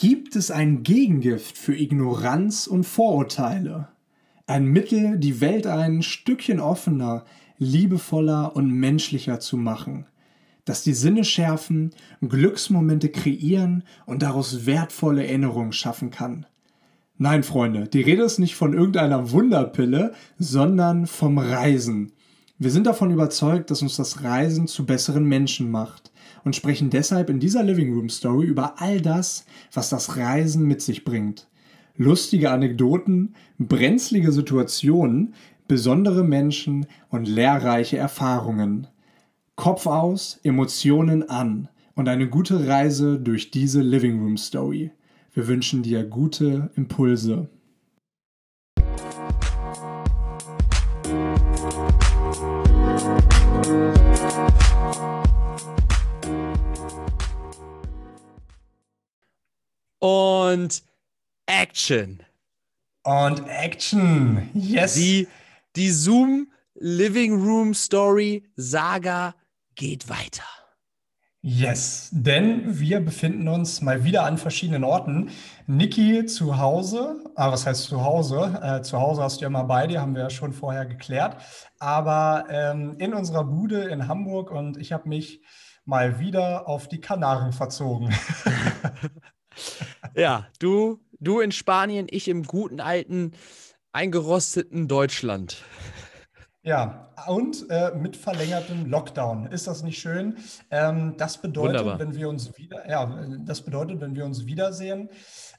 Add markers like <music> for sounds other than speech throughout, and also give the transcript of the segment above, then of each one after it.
Gibt es ein Gegengift für Ignoranz und Vorurteile? Ein Mittel, die Welt ein Stückchen offener, liebevoller und menschlicher zu machen, das die Sinne schärfen, Glücksmomente kreieren und daraus wertvolle Erinnerungen schaffen kann. Nein, Freunde, die Rede ist nicht von irgendeiner Wunderpille, sondern vom Reisen. Wir sind davon überzeugt, dass uns das Reisen zu besseren Menschen macht und sprechen deshalb in dieser Living Room Story über all das, was das Reisen mit sich bringt. Lustige Anekdoten, brenzlige Situationen, besondere Menschen und lehrreiche Erfahrungen. Kopf aus, Emotionen an und eine gute Reise durch diese Living Room Story. Wir wünschen dir gute Impulse. Und Action. Und Action. Yes. Die, die Zoom Living Room Story Saga geht weiter. Yes, denn wir befinden uns mal wieder an verschiedenen Orten. Niki zu Hause, ah, was heißt zu Hause? Äh, zu Hause hast du ja mal bei dir, haben wir ja schon vorher geklärt. Aber ähm, in unserer Bude in Hamburg und ich habe mich mal wieder auf die Kanaren verzogen. <laughs> ja, du, du in Spanien, ich im guten alten, eingerosteten Deutschland. Ja, und äh, mit verlängertem Lockdown. Ist das nicht schön? Ähm, das bedeutet, Wunderbar. wenn wir uns wieder, ja, das bedeutet, wenn wir uns wiedersehen,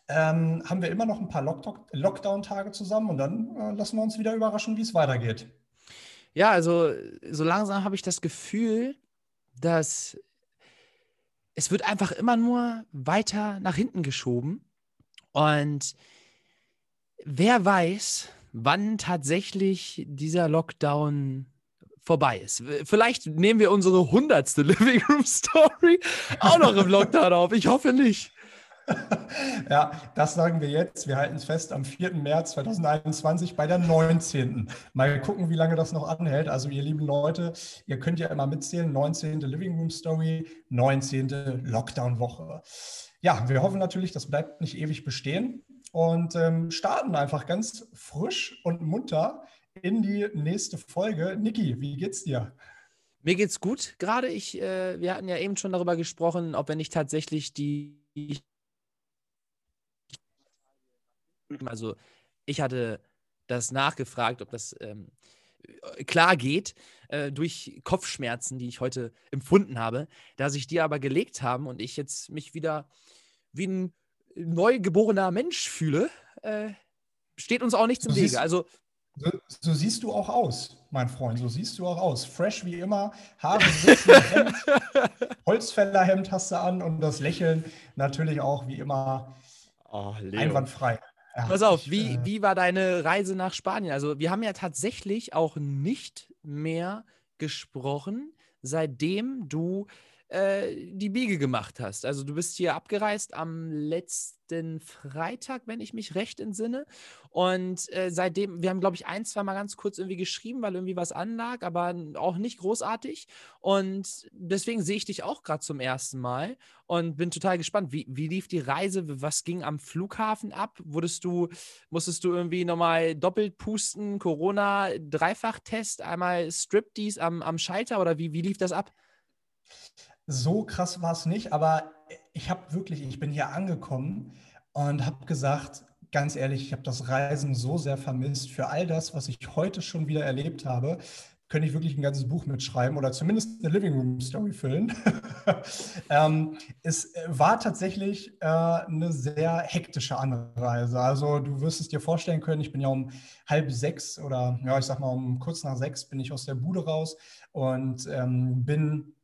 ähm, haben wir immer noch ein paar Lockdown-Tage zusammen und dann äh, lassen wir uns wieder überraschen, wie es weitergeht. Ja, also so langsam habe ich das Gefühl, dass es wird einfach immer nur weiter nach hinten geschoben. Und wer weiß, wann tatsächlich dieser Lockdown vorbei ist. Vielleicht nehmen wir unsere hundertste <laughs> Living Room Story auch noch im Lockdown auf. Ich hoffe nicht. <laughs> Ja, das sagen wir jetzt. Wir halten es fest am 4. März 2021 bei der 19. Mal gucken, wie lange das noch anhält. Also, ihr lieben Leute, ihr könnt ja immer mitzählen. 19. Living Room Story, 19. Lockdown-Woche. Ja, wir hoffen natürlich, das bleibt nicht ewig bestehen und ähm, starten einfach ganz frisch und munter in die nächste Folge. Niki, wie geht's dir? Mir geht's gut gerade. Ich, äh, wir hatten ja eben schon darüber gesprochen, ob wenn ich tatsächlich die also ich hatte das nachgefragt, ob das ähm, klar geht äh, durch Kopfschmerzen, die ich heute empfunden habe, da sich die aber gelegt haben und ich jetzt mich wieder wie ein neugeborener Mensch fühle, äh, steht uns auch nichts im Wege. Also so, so, siehst du auch aus, mein Freund. So siehst du auch aus. Fresh wie immer, Haare sitzen, <laughs> Hemd, Holzfällerhemd hast du an und das Lächeln natürlich auch wie immer oh, einwandfrei. Ja, Pass auf, ich, wie, äh, wie war deine Reise nach Spanien? Also, wir haben ja tatsächlich auch nicht mehr gesprochen, seitdem du äh, die Biege gemacht hast. Also du bist hier abgereist am letzten Freitag, wenn ich mich recht entsinne. Und äh, seitdem, wir haben, glaube ich, ein, zwei Mal ganz kurz irgendwie geschrieben, weil irgendwie was anlag, aber auch nicht großartig. Und deswegen sehe ich dich auch gerade zum ersten Mal und bin total gespannt. Wie, wie lief die Reise? Was ging am Flughafen ab? Wurdest du, musstest du irgendwie nochmal doppelt pusten, Corona, Dreifachtest, einmal Striptease am, am Schalter oder wie, wie lief das ab? So krass war es nicht, aber ich habe wirklich, ich bin hier angekommen und habe gesagt, ganz ehrlich, ich habe das Reisen so sehr vermisst. Für all das, was ich heute schon wieder erlebt habe, könnte ich wirklich ein ganzes Buch mitschreiben oder zumindest eine Living Room Story füllen. <laughs> ähm, es war tatsächlich äh, eine sehr hektische Anreise. Also du wirst es dir vorstellen können, ich bin ja um halb sechs oder ja, ich sag mal um kurz nach sechs bin ich aus der Bude raus und ähm, bin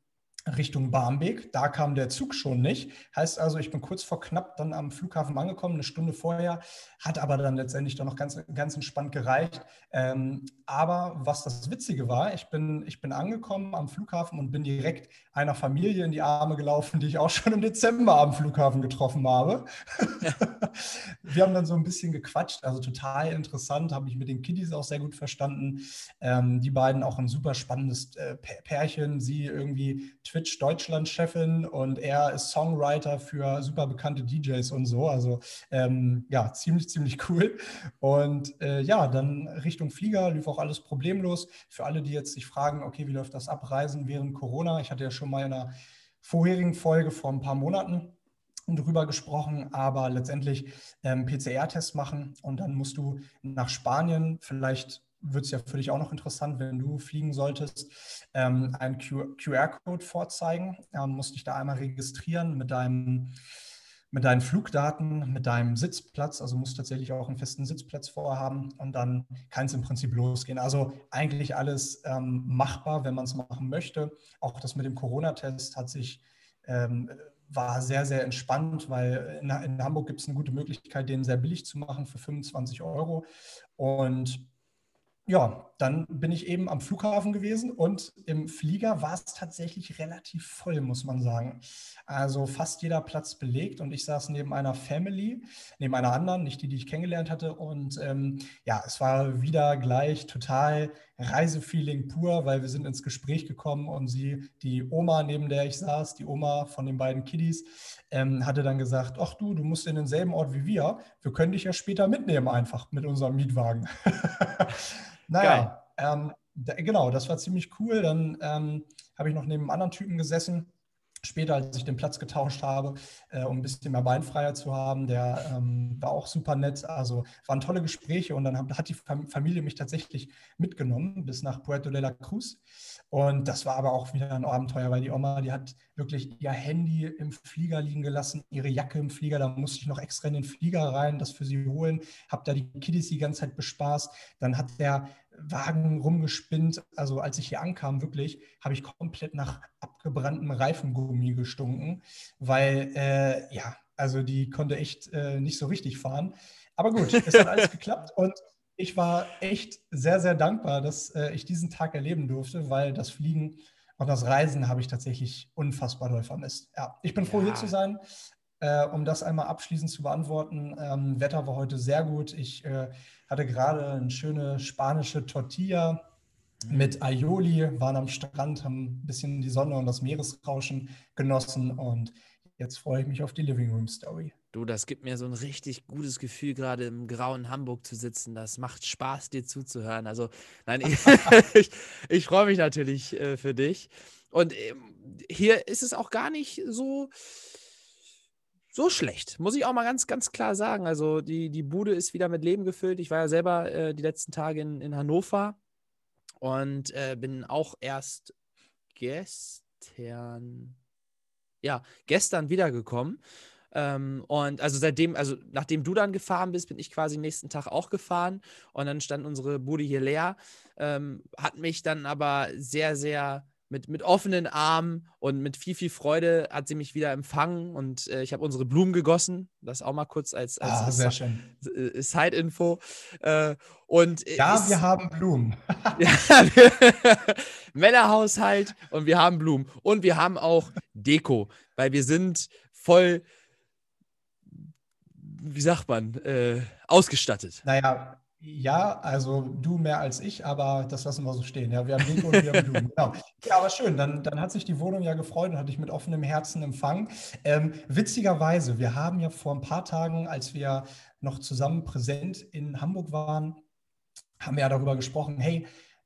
Richtung Barmbek. Da kam der Zug schon nicht. Heißt also, ich bin kurz vor knapp dann am Flughafen angekommen, eine Stunde vorher, hat aber dann letztendlich doch noch ganz, ganz entspannt gereicht. Ähm, aber was das Witzige war, ich bin, ich bin angekommen am Flughafen und bin direkt einer Familie in die Arme gelaufen, die ich auch schon im Dezember am Flughafen getroffen habe. <laughs> Wir haben dann so ein bisschen gequatscht, also total interessant, habe ich mit den Kiddies auch sehr gut verstanden. Ähm, die beiden auch ein super spannendes äh, Pärchen, sie irgendwie Twitch Deutschland-Chefin und er ist Songwriter für super bekannte DJs und so. Also ähm, ja, ziemlich, ziemlich cool. Und äh, ja, dann Richtung Flieger lief auch alles problemlos. Für alle, die jetzt sich fragen, okay, wie läuft das Abreisen während Corona? Ich hatte ja schon mal in einer vorherigen Folge vor ein paar Monaten drüber gesprochen, aber letztendlich ähm, PCR-Test machen und dann musst du nach Spanien vielleicht wird es ja für dich auch noch interessant, wenn du fliegen solltest, ähm, einen QR-Code vorzeigen. Ähm, musst dich da einmal registrieren mit deinem mit deinen Flugdaten, mit deinem Sitzplatz, also musst tatsächlich auch einen festen Sitzplatz vorhaben und dann kann es im Prinzip losgehen. Also eigentlich alles ähm, machbar, wenn man es machen möchte. Auch das mit dem Corona-Test hat sich ähm, war sehr, sehr entspannt, weil in, in Hamburg gibt es eine gute Möglichkeit, den sehr billig zu machen für 25 Euro. Und ja, dann bin ich eben am Flughafen gewesen und im Flieger war es tatsächlich relativ voll, muss man sagen. Also fast jeder Platz belegt und ich saß neben einer Family, neben einer anderen, nicht die, die ich kennengelernt hatte. Und ähm, ja, es war wieder gleich total Reisefeeling pur, weil wir sind ins Gespräch gekommen und sie, die Oma, neben der ich saß, die Oma von den beiden Kiddies, ähm, hatte dann gesagt, ach du, du musst in denselben Ort wie wir, wir können dich ja später mitnehmen einfach mit unserem Mietwagen. <laughs> Naja, ähm, da, genau, das war ziemlich cool. Dann ähm, habe ich noch neben einem anderen Typen gesessen. Später, als ich den Platz getauscht habe, äh, um ein bisschen mehr Beinfreiheit zu haben, der ähm, war auch super nett. Also waren tolle Gespräche und dann hat die Familie mich tatsächlich mitgenommen bis nach Puerto de la Cruz. Und das war aber auch wieder ein Abenteuer, weil die Oma, die hat wirklich ihr Handy im Flieger liegen gelassen, ihre Jacke im Flieger. Da musste ich noch extra in den Flieger rein, das für sie holen. Hab da die Kiddies die ganze Zeit bespaßt. Dann hat der Wagen rumgespinnt. Also als ich hier ankam, wirklich, habe ich komplett nach abgebranntem Reifengummi gestunken, weil, äh, ja, also die konnte echt äh, nicht so richtig fahren. Aber gut, es hat alles <laughs> geklappt und ich war echt sehr, sehr dankbar, dass äh, ich diesen Tag erleben durfte, weil das Fliegen und das Reisen habe ich tatsächlich unfassbar doll vermisst. Ja, ich bin froh, ja. hier zu sein. Äh, um das einmal abschließend zu beantworten, ähm, Wetter war heute sehr gut. Ich äh, hatte gerade eine schöne spanische Tortilla mhm. mit Aioli, waren am Strand, haben ein bisschen die Sonne und das Meeresrauschen genossen und jetzt freue ich mich auf die Living Room Story. Du, das gibt mir so ein richtig gutes Gefühl, gerade im grauen Hamburg zu sitzen. Das macht Spaß, dir zuzuhören. Also, nein, ich, <laughs> <laughs> ich, freue mich natürlich äh, für dich. Und äh, hier ist es auch gar nicht so, so schlecht, muss ich auch mal ganz, ganz klar sagen. Also, die, die Bude ist wieder mit Leben gefüllt. Ich war ja selber äh, die letzten Tage in, in Hannover und äh, bin auch erst gestern, ja, gestern wiedergekommen. Ähm, und also seitdem, also nachdem du dann gefahren bist, bin ich quasi nächsten Tag auch gefahren und dann stand unsere Bude hier leer. Ähm, hat mich dann aber sehr, sehr mit, mit offenen Armen und mit viel, viel Freude hat sie mich wieder empfangen und äh, ich habe unsere Blumen gegossen. Das auch mal kurz als, als, ah, als äh, Side-Info. Äh, und ja, ist, wir haben Blumen. <laughs> <laughs> <laughs> Männerhaushalt und wir haben Blumen. Und wir haben auch Deko, weil wir sind voll wie sagt man, äh, ausgestattet. Naja, ja, also du mehr als ich, aber das lassen wir so stehen. Ja, wir haben Deko und wir haben Blumen. Genau. Ja, aber schön. Dann, dann hat sich die Wohnung ja gefreut und hat dich mit offenem Herzen empfangen. Ähm, witzigerweise, wir haben ja vor ein paar Tagen, als wir noch zusammen präsent in Hamburg waren, haben wir ja darüber gesprochen, hey,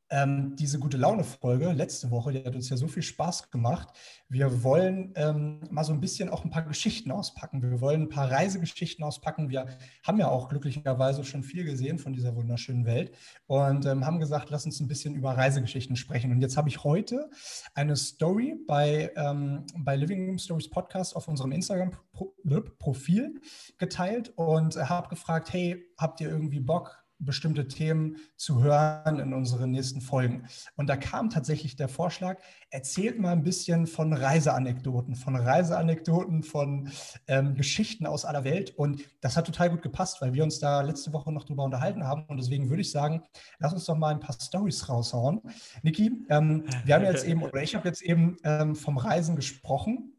ähm, diese gute Laune-Folge letzte Woche, die hat uns ja so viel Spaß gemacht. Wir wollen ähm, mal so ein bisschen auch ein paar Geschichten auspacken. Wir wollen ein paar Reisegeschichten auspacken. Wir haben ja auch glücklicherweise schon viel gesehen von dieser wunderschönen Welt und ähm, haben gesagt, lass uns ein bisschen über Reisegeschichten sprechen. Und jetzt habe ich heute eine Story bei, ähm, bei Living Room Stories Podcast auf unserem Instagram-Profil geteilt und habe gefragt, hey, habt ihr irgendwie Bock, bestimmte Themen zu hören in unseren nächsten Folgen. Und da kam tatsächlich der Vorschlag, erzählt mal ein bisschen von Reiseanekdoten, von Reiseanekdoten, von ähm, Geschichten aus aller Welt. Und das hat total gut gepasst, weil wir uns da letzte Woche noch drüber unterhalten haben. Und deswegen würde ich sagen, lass uns doch mal ein paar Stories raushauen. Niki, ähm, wir haben jetzt <laughs> eben, oder ich habe jetzt eben ähm, vom Reisen gesprochen.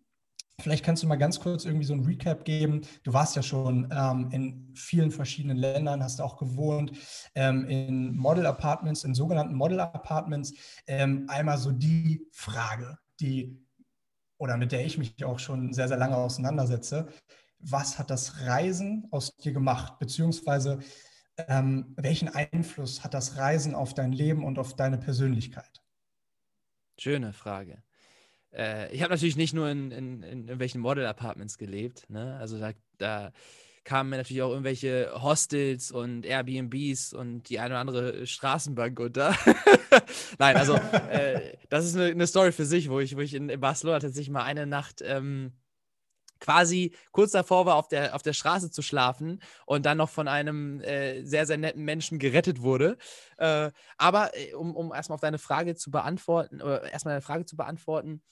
Vielleicht kannst du mal ganz kurz irgendwie so ein Recap geben. Du warst ja schon ähm, in vielen verschiedenen Ländern, hast auch gewohnt, ähm, in Model Apartments, in sogenannten Model Apartments. Ähm, einmal so die Frage, die oder mit der ich mich auch schon sehr, sehr lange auseinandersetze. Was hat das Reisen aus dir gemacht? Beziehungsweise ähm, welchen Einfluss hat das Reisen auf dein Leben und auf deine Persönlichkeit? Schöne Frage. Äh, ich habe natürlich nicht nur in, in, in irgendwelchen Model-Apartments gelebt. Ne? Also da, da kamen mir natürlich auch irgendwelche Hostels und Airbnbs und die eine oder andere Straßenbank unter. <laughs> Nein, also äh, das ist eine, eine, Story für sich, wo ich, wo ich in, in Barcelona tatsächlich mal eine Nacht ähm, quasi kurz davor war, auf der, auf der Straße zu schlafen und dann noch von einem äh, sehr, sehr netten Menschen gerettet wurde. Äh, aber äh, um, um erstmal auf deine Frage zu beantworten, oder erstmal eine Frage zu beantworten,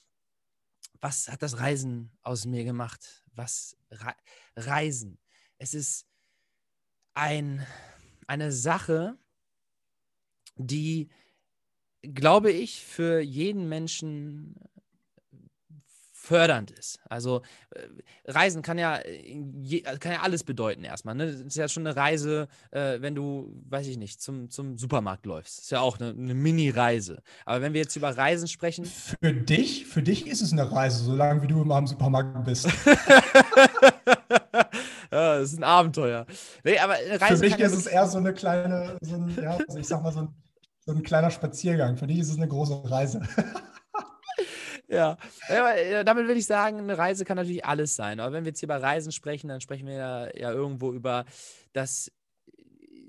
was hat das Reisen aus mir gemacht? Was Re Reisen? Es ist ein, eine Sache, die, glaube ich, für jeden Menschen fördernd ist. Also äh, Reisen kann ja, je, also kann ja alles bedeuten erstmal. Ne? Das ist ja schon eine Reise, äh, wenn du, weiß ich nicht, zum, zum Supermarkt läufst. Das ist ja auch eine, eine Mini-Reise. Aber wenn wir jetzt über Reisen sprechen. Für dich, für dich ist es eine Reise, solange wie du immer im Supermarkt bist. <laughs> ja, das ist ein Abenteuer. Nee, aber Reise für mich ist es eher so eine kleine, so ein, ja, also ich sag mal so ein, so ein kleiner Spaziergang. Für dich ist es eine große Reise. <laughs> Ja. ja, damit will ich sagen, eine Reise kann natürlich alles sein. Aber wenn wir jetzt hier über Reisen sprechen, dann sprechen wir ja, ja irgendwo über das,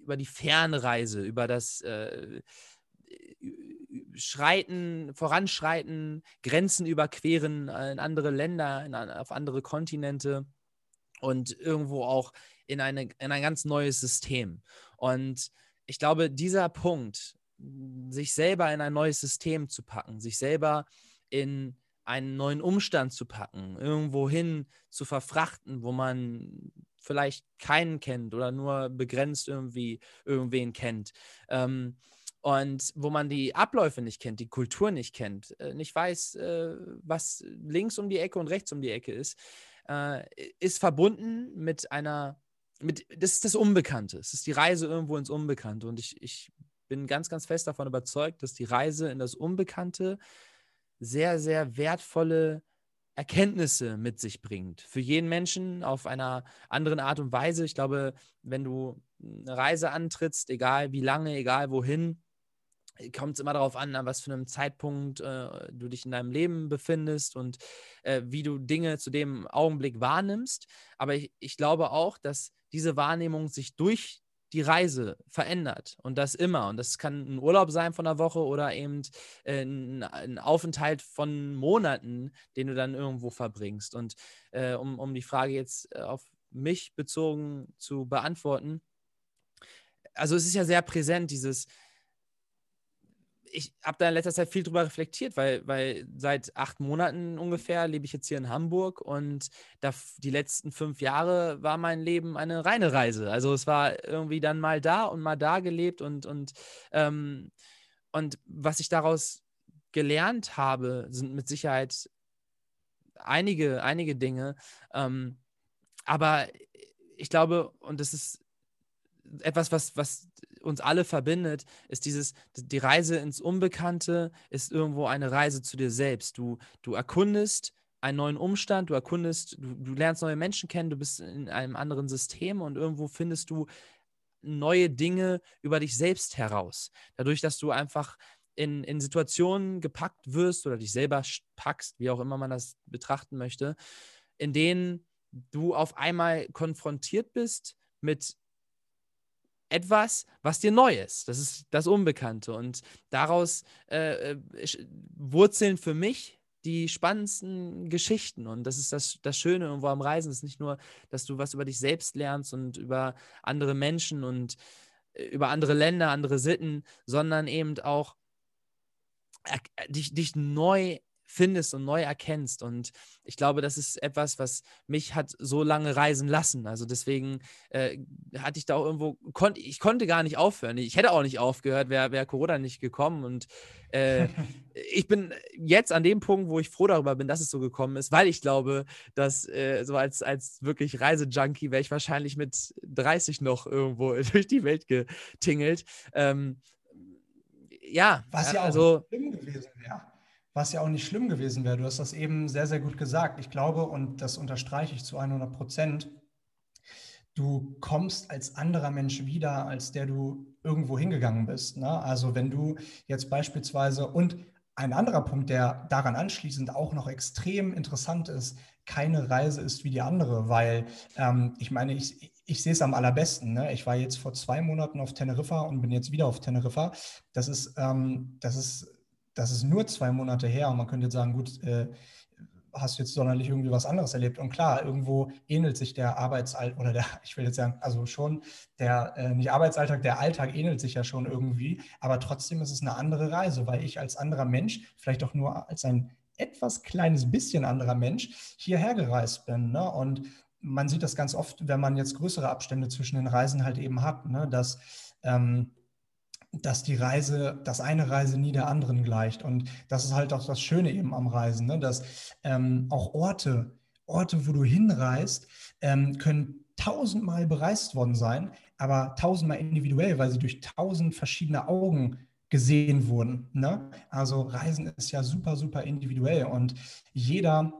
über die Fernreise, über das äh, Schreiten, Voranschreiten, Grenzen überqueren in andere Länder, in, auf andere Kontinente und irgendwo auch in, eine, in ein ganz neues System. Und ich glaube, dieser Punkt, sich selber in ein neues System zu packen, sich selber in einen neuen Umstand zu packen, irgendwo hin zu verfrachten, wo man vielleicht keinen kennt oder nur begrenzt irgendwie irgendwen kennt. Ähm, und wo man die Abläufe nicht kennt, die Kultur nicht kennt, äh, nicht weiß, äh, was links um die Ecke und rechts um die Ecke ist, äh, ist verbunden mit einer, mit, das ist das Unbekannte. Es ist die Reise irgendwo ins Unbekannte. Und ich, ich bin ganz, ganz fest davon überzeugt, dass die Reise in das Unbekannte sehr, sehr wertvolle Erkenntnisse mit sich bringt. Für jeden Menschen auf einer anderen Art und Weise. Ich glaube, wenn du eine Reise antrittst, egal wie lange, egal wohin, kommt es immer darauf an, an was für einem Zeitpunkt äh, du dich in deinem Leben befindest und äh, wie du Dinge zu dem Augenblick wahrnimmst. Aber ich, ich glaube auch, dass diese Wahrnehmung sich durch die Reise verändert und das immer. Und das kann ein Urlaub sein von einer Woche oder eben äh, ein, Aufenthalt von Monaten, den du dann irgendwo verbringst. Und äh, um, um die Frage jetzt äh, auf mich bezogen zu beantworten, also es ist ja sehr präsent, dieses, ich habe da in letzter Zeit viel drüber reflektiert, weil, weil seit acht Monaten ungefähr lebe ich jetzt hier in Hamburg und da, die letzten fünf Jahre war mein Leben eine reine Reise. Also es war irgendwie dann mal da und mal da gelebt und, und, ähm, und was ich daraus gelernt habe, sind mit Sicherheit einige, einige Dinge. Ähm, aber ich glaube, und das ist etwas, was, was uns alle verbindet, ist dieses, die Reise ins Unbekannte ist irgendwo eine Reise zu dir selbst. Du, du erkundest einen neuen Umstand, du erkundest, du, du lernst neue Menschen kennen, du bist in einem anderen System und irgendwo findest du neue Dinge über dich selbst heraus. Dadurch, dass du einfach in, in Situationen gepackt wirst oder dich selber packst, wie auch immer man das betrachten möchte, in denen du auf einmal konfrontiert bist mit etwas, was dir neu ist. Das ist das Unbekannte. Und daraus äh, äh wurzeln für mich die spannendsten Geschichten. Und das ist das, das Schöne irgendwo am Reisen. Es ist nicht nur, dass du was über dich selbst lernst und über andere Menschen und äh, über andere Länder, andere Sitten, sondern eben auch äh, dich, dich neu findest und neu erkennst. Und ich glaube, das ist etwas, was mich hat so lange reisen lassen. Also deswegen äh, hatte ich da auch irgendwo, kon ich konnte gar nicht aufhören. Ich hätte auch nicht aufgehört, wäre wär Corona nicht gekommen. Und äh, <laughs> ich bin jetzt an dem Punkt, wo ich froh darüber bin, dass es so gekommen ist, weil ich glaube, dass äh, so als, als wirklich Reisejunkie wäre ich wahrscheinlich mit 30 noch irgendwo <laughs> durch die Welt getingelt. Ähm, ja, was ja auch also, schlimm gewesen wäre was ja auch nicht schlimm gewesen wäre. Du hast das eben sehr, sehr gut gesagt. Ich glaube, und das unterstreiche ich zu 100 Prozent, du kommst als anderer Mensch wieder, als der du irgendwo hingegangen bist. Ne? Also wenn du jetzt beispielsweise, und ein anderer Punkt, der daran anschließend auch noch extrem interessant ist, keine Reise ist wie die andere, weil ähm, ich meine, ich, ich sehe es am allerbesten. Ne? Ich war jetzt vor zwei Monaten auf Teneriffa und bin jetzt wieder auf Teneriffa. Das ist, ähm, das ist, das ist nur zwei Monate her und man könnte jetzt sagen, gut, äh, hast du jetzt sonderlich irgendwie was anderes erlebt. Und klar, irgendwo ähnelt sich der Arbeitsalltag oder der, <laughs> ich will jetzt sagen, also schon der, äh, nicht Arbeitsalltag, der Alltag ähnelt sich ja schon irgendwie, aber trotzdem ist es eine andere Reise, weil ich als anderer Mensch, vielleicht auch nur als ein etwas kleines bisschen anderer Mensch, hierher gereist bin. Ne? Und man sieht das ganz oft, wenn man jetzt größere Abstände zwischen den Reisen halt eben hat, ne? dass ähm, dass die Reise, dass eine Reise nie der anderen gleicht. Und das ist halt auch das Schöne eben am Reisen, ne? dass ähm, auch Orte, Orte, wo du hinreist, ähm, können tausendmal bereist worden sein, aber tausendmal individuell, weil sie durch tausend verschiedene Augen gesehen wurden. Ne? Also Reisen ist ja super, super individuell und jeder,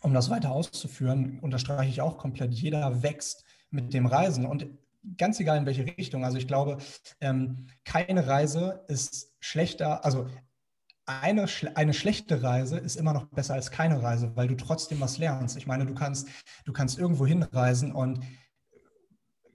um das weiter auszuführen, unterstreiche ich auch komplett, jeder wächst mit dem Reisen. Und ganz egal in welche Richtung. Also ich glaube, ähm, keine Reise ist schlechter, also eine, eine schlechte Reise ist immer noch besser als keine Reise, weil du trotzdem was lernst. Ich meine, du kannst, du kannst irgendwo hinreisen und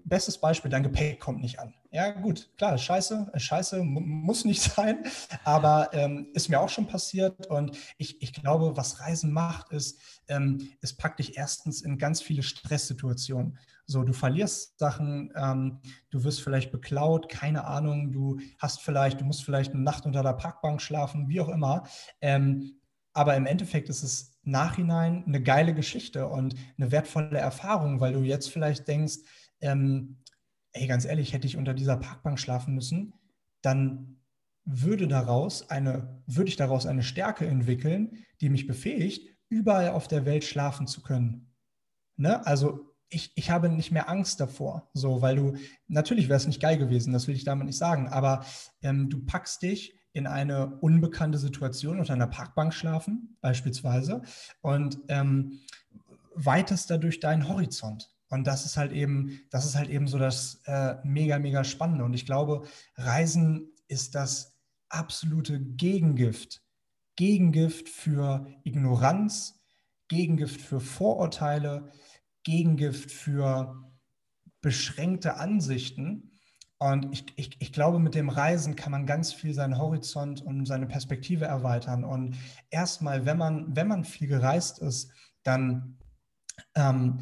bestes Beispiel, dein Gepäck kommt nicht an. Ja, gut, klar, scheiße, scheiße, muss nicht <laughs> sein, aber ähm, ist mir auch schon passiert und ich, ich glaube, was Reisen macht, ist, ähm, es packt dich erstens in ganz viele Stresssituationen. So, du verlierst Sachen, ähm, du wirst vielleicht beklaut, keine Ahnung, du hast vielleicht, du musst vielleicht eine Nacht unter der Parkbank schlafen, wie auch immer. Ähm, aber im Endeffekt ist es nachhinein eine geile Geschichte und eine wertvolle Erfahrung, weil du jetzt vielleicht denkst, ähm, ey, ganz ehrlich, hätte ich unter dieser Parkbank schlafen müssen, dann würde daraus eine, würde ich daraus eine Stärke entwickeln, die mich befähigt, überall auf der Welt schlafen zu können. Ne? Also ich, ich habe nicht mehr Angst davor, so, weil du, natürlich wäre es nicht geil gewesen, das will ich damit nicht sagen, aber ähm, du packst dich in eine unbekannte Situation unter einer Parkbank schlafen, beispielsweise, und ähm, weitest dadurch deinen Horizont. Und das ist halt eben, das ist halt eben so das äh, mega, mega Spannende. Und ich glaube, Reisen ist das absolute Gegengift. Gegengift für Ignoranz, Gegengift für Vorurteile, Gegengift für beschränkte Ansichten. Und ich, ich, ich glaube, mit dem Reisen kann man ganz viel seinen Horizont und seine Perspektive erweitern. Und erstmal, wenn man, wenn man viel gereist ist, dann ähm,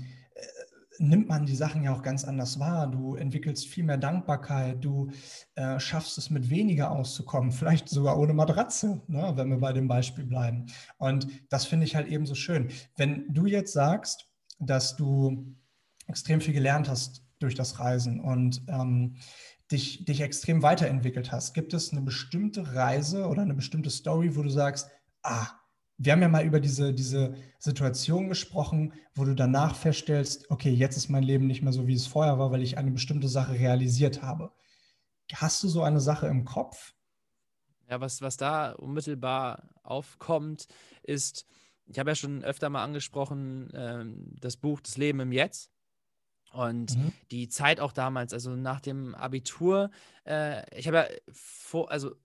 nimmt man die Sachen ja auch ganz anders wahr. Du entwickelst viel mehr Dankbarkeit, du äh, schaffst es mit weniger auszukommen, vielleicht sogar ohne Matratze, ne, wenn wir bei dem Beispiel bleiben. Und das finde ich halt eben so schön. Wenn du jetzt sagst, dass du extrem viel gelernt hast durch das Reisen und ähm, dich, dich extrem weiterentwickelt hast, gibt es eine bestimmte Reise oder eine bestimmte Story, wo du sagst, ah, wir haben ja mal über diese, diese Situation gesprochen, wo du danach feststellst, okay, jetzt ist mein Leben nicht mehr so, wie es vorher war, weil ich eine bestimmte Sache realisiert habe. Hast du so eine Sache im Kopf? Ja, was, was da unmittelbar aufkommt, ist, ich habe ja schon öfter mal angesprochen, äh, das Buch Das Leben im Jetzt. Und mhm. die Zeit auch damals, also nach dem Abitur, äh, ich habe ja vor, also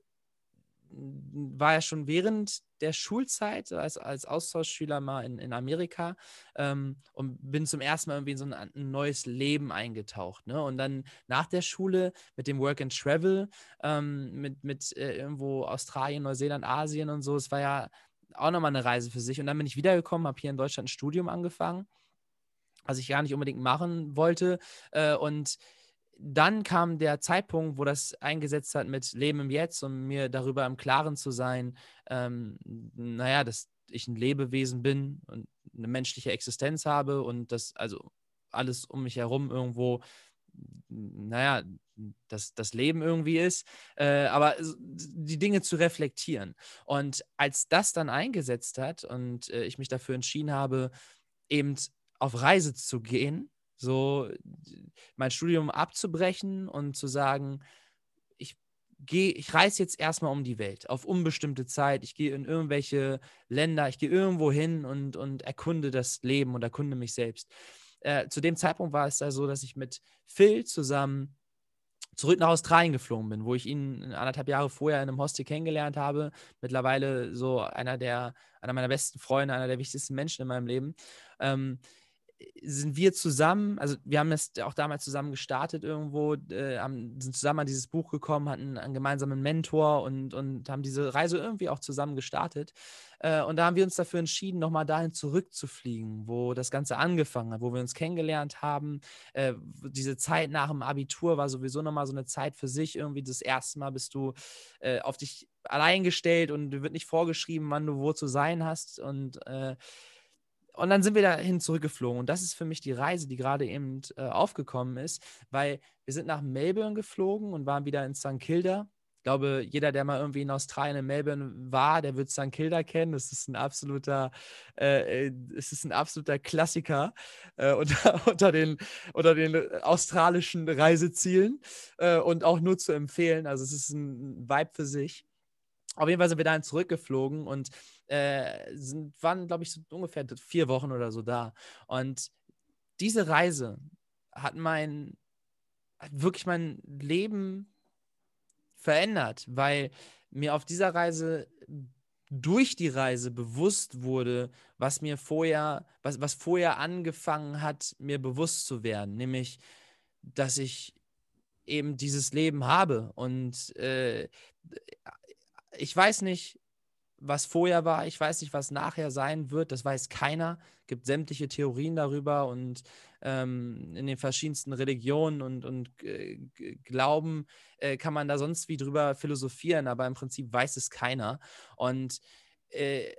war ja schon während der Schulzeit als, als Austauschschüler mal in, in Amerika ähm, und bin zum ersten Mal irgendwie in so ein, ein, neues Leben eingetaucht. Ne? Und dann nach der Schule mit dem Work and Travel, ähm, mit, mit äh, irgendwo Australien, Neuseeland, Asien und so, es war ja auch nochmal eine Reise für sich. Und dann bin ich wiedergekommen, habe hier in Deutschland ein Studium angefangen, was ich gar nicht unbedingt machen wollte. Äh, und dann kam der Zeitpunkt, wo das eingesetzt hat mit Leben im Jetzt und mir darüber im Klaren zu sein, ähm, naja, dass ich ein Lebewesen bin und eine menschliche Existenz habe und dass also alles um mich herum irgendwo, naja, das, das Leben irgendwie ist, äh, aber die Dinge zu reflektieren. Und als das dann eingesetzt hat und äh, ich mich dafür entschieden habe, eben auf Reise zu gehen, so mein Studium abzubrechen und zu sagen, ich gehe, ich reise jetzt erstmal um die Welt auf unbestimmte Zeit. Ich gehe in irgendwelche Länder, ich gehe irgendwo hin und, und erkunde das Leben und erkunde mich selbst. Äh, zu dem Zeitpunkt war es da so, dass ich mit Phil zusammen zurück nach Australien geflogen bin, wo ich ihn anderthalb Jahre vorher in einem Hostel kennengelernt habe. Mittlerweile so einer der, einer meiner besten Freunde, einer der wichtigsten Menschen in meinem Leben. Ähm, sind wir zusammen, also wir haben es auch damals zusammen gestartet irgendwo, äh, haben, sind zusammen an dieses Buch gekommen, hatten einen gemeinsamen Mentor und, und haben diese Reise irgendwie auch zusammen gestartet. Äh, und da haben wir uns dafür entschieden, nochmal dahin zurückzufliegen, wo das Ganze angefangen hat, wo wir uns kennengelernt haben. Äh, diese Zeit nach dem Abitur war sowieso nochmal so eine Zeit für sich. Irgendwie das erste Mal bist du äh, auf dich allein gestellt und dir wird nicht vorgeschrieben, wann du wo zu sein hast. Und äh, und dann sind wir dahin zurückgeflogen. Und das ist für mich die Reise, die gerade eben äh, aufgekommen ist, weil wir sind nach Melbourne geflogen und waren wieder in St. Kilda. Ich glaube, jeder, der mal irgendwie in Australien, in Melbourne war, der wird St. Kilda kennen. Das ist ein absoluter, äh, äh es ist ein absoluter Klassiker äh, <laughs> unter, unter, den, unter den australischen Reisezielen äh, und auch nur zu empfehlen. Also es ist ein Vibe für sich. Auf jeden Fall sind wir dahin zurückgeflogen und äh, sind, waren, glaube ich, so ungefähr vier Wochen oder so da. Und diese Reise hat mein, hat wirklich mein Leben verändert, weil mir auf dieser Reise durch die Reise bewusst wurde, was mir vorher, was, was vorher angefangen hat, mir bewusst zu werden, nämlich, dass ich eben dieses Leben habe und äh, ich weiß nicht, was vorher war, ich weiß nicht, was nachher sein wird, das weiß keiner. Es gibt sämtliche Theorien darüber und ähm, in den verschiedensten Religionen und, und äh, Glauben äh, kann man da sonst wie drüber philosophieren, aber im Prinzip weiß es keiner. Und äh,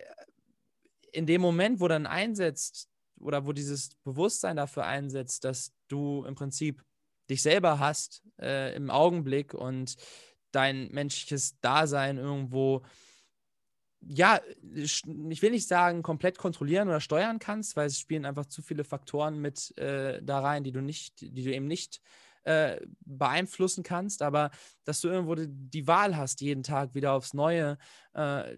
in dem Moment, wo dann einsetzt oder wo dieses Bewusstsein dafür einsetzt, dass du im Prinzip dich selber hast äh, im Augenblick und dein menschliches Dasein irgendwo, ja, ich will nicht sagen, komplett kontrollieren oder steuern kannst, weil es spielen einfach zu viele Faktoren mit äh, da rein, die du nicht, die du eben nicht äh, beeinflussen kannst, aber dass du irgendwo die, die, Wahl hast, jeden Tag wieder aufs Neue äh,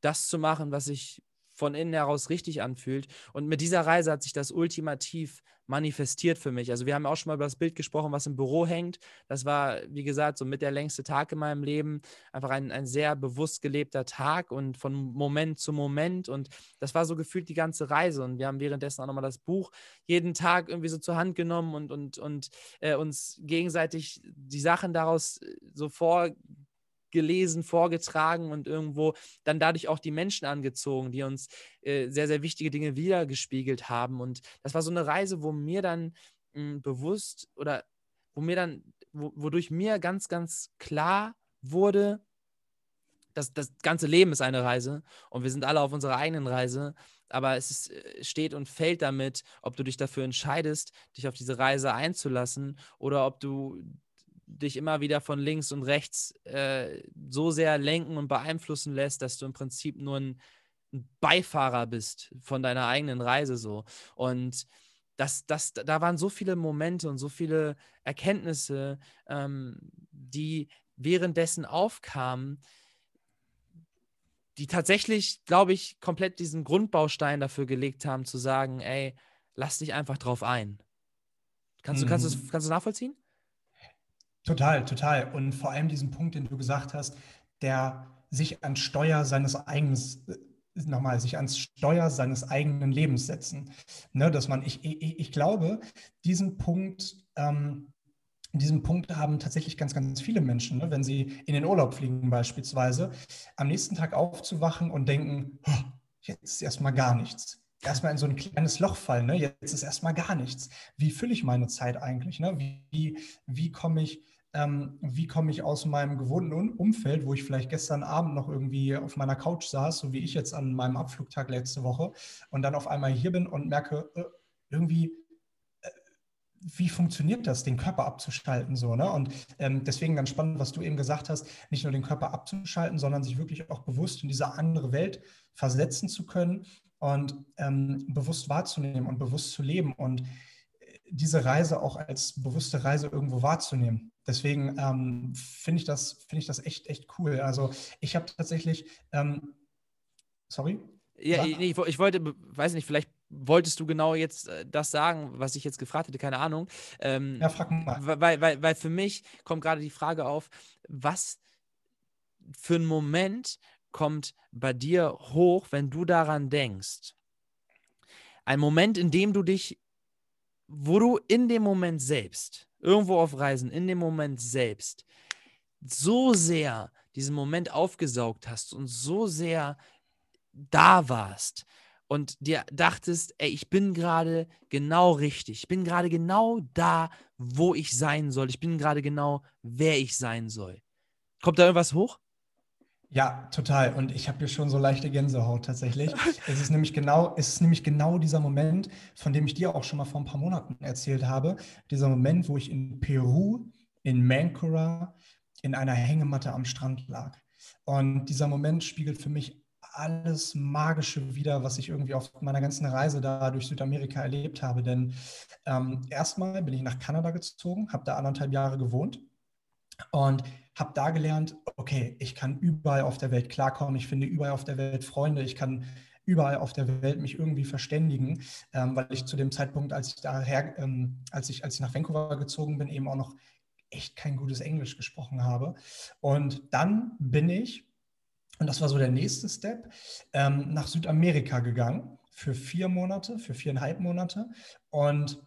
das zu machen, was sich von innen heraus richtig anfühlt. Und mit dieser Reise hat sich das ultimativ manifestiert für mich. Also wir haben auch schon mal über das Bild gesprochen, was im Büro hängt. Das war, wie gesagt, so mit der längste Tag in meinem Leben. Einfach ein, ein sehr bewusst gelebter Tag und von Moment zu Moment. Und das war so gefühlt die ganze Reise. Und wir haben währenddessen auch nochmal das Buch jeden Tag irgendwie so zur Hand genommen und, und, und äh, uns gegenseitig die Sachen daraus äh, so vor gelesen, vorgetragen und irgendwo dann dadurch auch die Menschen angezogen, die uns äh, sehr, sehr wichtige Dinge wiedergespiegelt haben. Und das war so eine Reise, wo mir dann mh, hm, bewusst oder wo mir dann, wo, wodurch mir ganz, ganz klar wurde, dass das ganze Leben ist eine Reise und wir sind alle auf unserer eigenen Reise. Aber es ist, äh, steht und fällt damit, ob du dich dafür entscheidest, dich auf diese Reise einzulassen oder ob du dich immer wieder von links und rechts äh, so sehr lenken und beeinflussen lässt, dass du im Prinzip nur ein, ein Beifahrer bist von deiner eigenen Reise so. Und das, das, da waren so viele Momente und so viele Erkenntnisse, ähm, die währenddessen aufkamen, die tatsächlich, glaube ich, komplett diesen Grundbaustein dafür gelegt haben, zu sagen, ey, lass dich einfach drauf ein. Kannst du, mhm. kannst du, kannst du nachvollziehen? Total, total. Und vor allem diesen Punkt, den du gesagt hast, der sich an Steuer seines eigenen, äh, nochmal, sich ans Steuer seines eigenen Lebens setzen. Ne, dass man, ich, ich, ich glaube, diesen Punkt, ähm, diesen Punkt haben tatsächlich ganz, ganz viele Menschen, ne, wenn sie in den Urlaub fliegen beispielsweise, am nächsten Tag aufzuwachen und denken, jetzt ist erstmal gar nichts erstmal in so ein kleines Loch fallen. Ne? Jetzt ist erstmal gar nichts. Wie fülle ich meine Zeit eigentlich? Ne? Wie, wie komme ich ähm, wie komme ich aus meinem gewohnten Umfeld, wo ich vielleicht gestern Abend noch irgendwie auf meiner Couch saß, so wie ich jetzt an meinem Abflugtag letzte Woche, und dann auf einmal hier bin und merke, äh, irgendwie, äh, wie funktioniert das, den Körper abzuschalten so, ne? Und ähm, deswegen ganz spannend, was du eben gesagt hast, nicht nur den Körper abzuschalten, sondern sich wirklich auch bewusst in diese andere Welt versetzen zu können und ähm, bewusst wahrzunehmen und bewusst zu leben und diese Reise auch als bewusste Reise irgendwo wahrzunehmen. Deswegen ähm, finde ich, das, find ich das echt, echt cool. Also ich habe tatsächlich, ähm, sorry? Ja, nee, ich, ich, wollte, weiß nicht, vielleicht wolltest du genau jetzt äh, das sagen, was ich jetzt gefragt hätte, keine Ahnung. Ähm, ja, frag mal. Weil, weil, weil für mich kommt gerade die Frage auf, was für einen Moment kommt bei dir hoch, wenn du daran denkst? Ein Moment, in dem du dich, wo du in dem Moment selbst, irgendwo auf Reisen, in dem Moment selbst, so sehr diesen Moment aufgesaugt hast und so sehr da warst und dir dachtest, ey, ich bin gerade genau richtig, ich bin gerade genau da, wo ich sein soll, ich bin gerade genau, wer ich sein soll. Kommt da irgendwas hoch? Ja, total. Und ich habe hier schon so leichte Gänsehaut tatsächlich. <laughs> es ist nämlich genau, es ist nämlich genau dieser Moment, von dem ich dir auch schon mal vor ein paar Monaten erzählt habe. Dieser Moment, wo ich in Peru, in Mancora, in einer Hängematte am Strand lag. Und dieser Moment spiegelt für mich alles Magische wider, was ich irgendwie auf meiner ganzen Reise da durch Südamerika erlebt habe. Denn ähm, erstmal bin ich nach Kanada gezogen, habe da anderthalb Jahre gewohnt und habe da gelernt, okay, ich kann überall auf der Welt klarkommen, ich finde überall auf der Welt Freunde, ich kann überall auf der Welt mich irgendwie verständigen, ähm, weil ich zu dem Zeitpunkt, als ich daher, ähm, als ich, als ich nach Vancouver gezogen bin, eben auch noch echt kein gutes Englisch gesprochen habe. Und dann bin ich, und das war so der nächste Step, ähm, nach Südamerika gegangen für vier Monate, für viereinhalb Monate und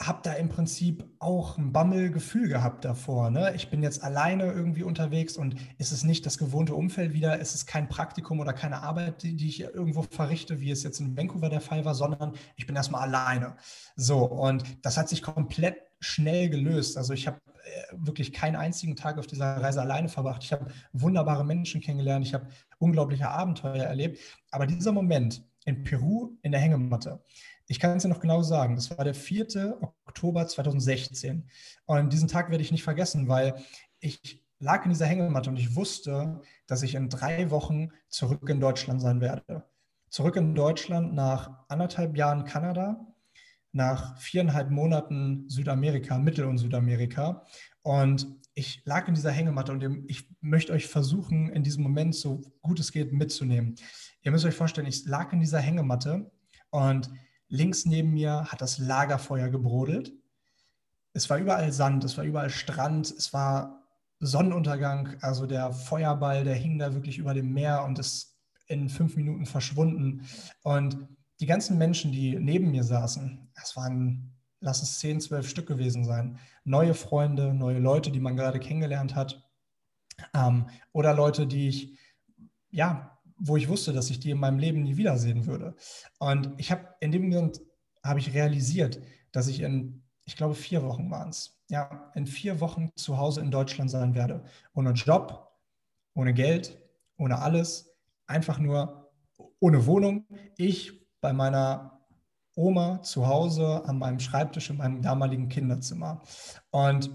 habe da im Prinzip auch ein Bammelgefühl gehabt davor. Ne? Ich bin jetzt alleine irgendwie unterwegs und ist es nicht das gewohnte Umfeld wieder, ist es kein Praktikum oder keine Arbeit, die, die ich irgendwo verrichte, wie es jetzt in Vancouver der Fall war, sondern ich bin erstmal alleine. So, und das hat sich komplett schnell gelöst. Also ich habe äh, wirklich keinen einzigen Tag auf dieser Reise alleine verbracht. Ich habe wunderbare Menschen kennengelernt, ich habe unglaubliche Abenteuer erlebt. Aber dieser Moment in Peru in der Hängematte, ich kann es dir noch genau sagen, das war der 4. Oktober 2016. Und diesen Tag werde ich nicht vergessen, weil ich lag in dieser Hängematte und ich wusste, dass ich in drei Wochen zurück in Deutschland sein werde. Zurück in Deutschland nach anderthalb Jahren Kanada, nach viereinhalb Monaten Südamerika, Mittel- und Südamerika. Und ich lag in dieser Hängematte und ich möchte euch versuchen, in diesem Moment so gut es geht mitzunehmen. Ihr müsst euch vorstellen, ich lag in dieser Hängematte und Links neben mir hat das Lagerfeuer gebrodelt. Es war überall Sand, es war überall Strand, es war Sonnenuntergang. Also der Feuerball, der hing da wirklich über dem Meer und ist in fünf Minuten verschwunden. Und die ganzen Menschen, die neben mir saßen, das waren, lass es zehn, zwölf Stück gewesen sein. Neue Freunde, neue Leute, die man gerade kennengelernt hat. Ähm, oder Leute, die ich ja wo ich wusste, dass ich die in meinem Leben nie wiedersehen würde. Und ich habe in dem Moment habe ich realisiert, dass ich in, ich glaube, vier Wochen waren es, ja, in vier Wochen zu Hause in Deutschland sein werde. Ohne Job, ohne Geld, ohne alles, einfach nur ohne Wohnung. Ich bei meiner Oma zu Hause an meinem Schreibtisch in meinem damaligen Kinderzimmer. Und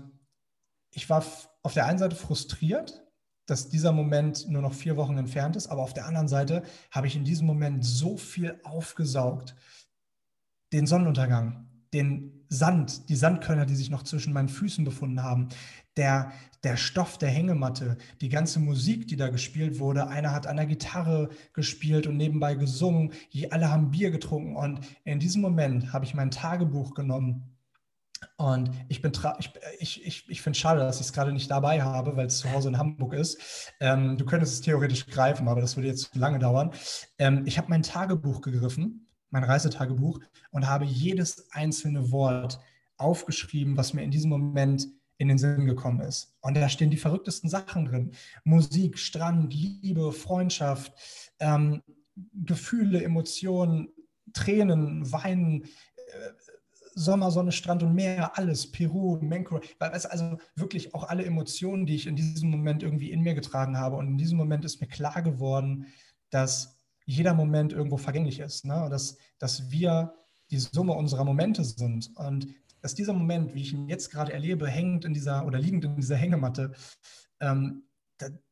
ich war auf der einen Seite frustriert, dass dieser Moment nur noch vier Wochen entfernt ist. Aber auf der anderen Seite habe ich in diesem Moment so viel aufgesaugt. Den Sonnenuntergang, den Sand, die Sandkörner, die sich noch zwischen meinen Füßen befunden haben, der, der Stoff der Hängematte, die ganze Musik, die da gespielt wurde. Einer hat an der Gitarre gespielt und nebenbei gesungen. Alle haben Bier getrunken. Und in diesem Moment habe ich mein Tagebuch genommen und ich bin ich, ich, ich, ich finde es schade, dass ich es gerade nicht dabei habe, weil es zu Hause in Hamburg ist. Ähm, du könntest es theoretisch greifen, aber das würde jetzt zu lange dauern. Ähm, ich habe mein Tagebuch gegriffen, mein Reisetagebuch, und habe jedes einzelne Wort aufgeschrieben, was mir in diesem Moment in den Sinn gekommen ist. Und da stehen die verrücktesten Sachen drin. Musik, Strand, Liebe, Freundschaft, ähm, Gefühle, Emotionen, Tränen, Weinen, äh, Sommer, Sonne, Strand und Meer, alles, Peru, Menkro, also wirklich auch alle Emotionen, die ich in diesem Moment irgendwie in mir getragen habe. Und in diesem Moment ist mir klar geworden, dass jeder Moment irgendwo vergänglich ist, ne? dass, dass wir die Summe unserer Momente sind. Und dass dieser Moment, wie ich ihn jetzt gerade erlebe, hängend in dieser oder liegend in dieser Hängematte, ähm,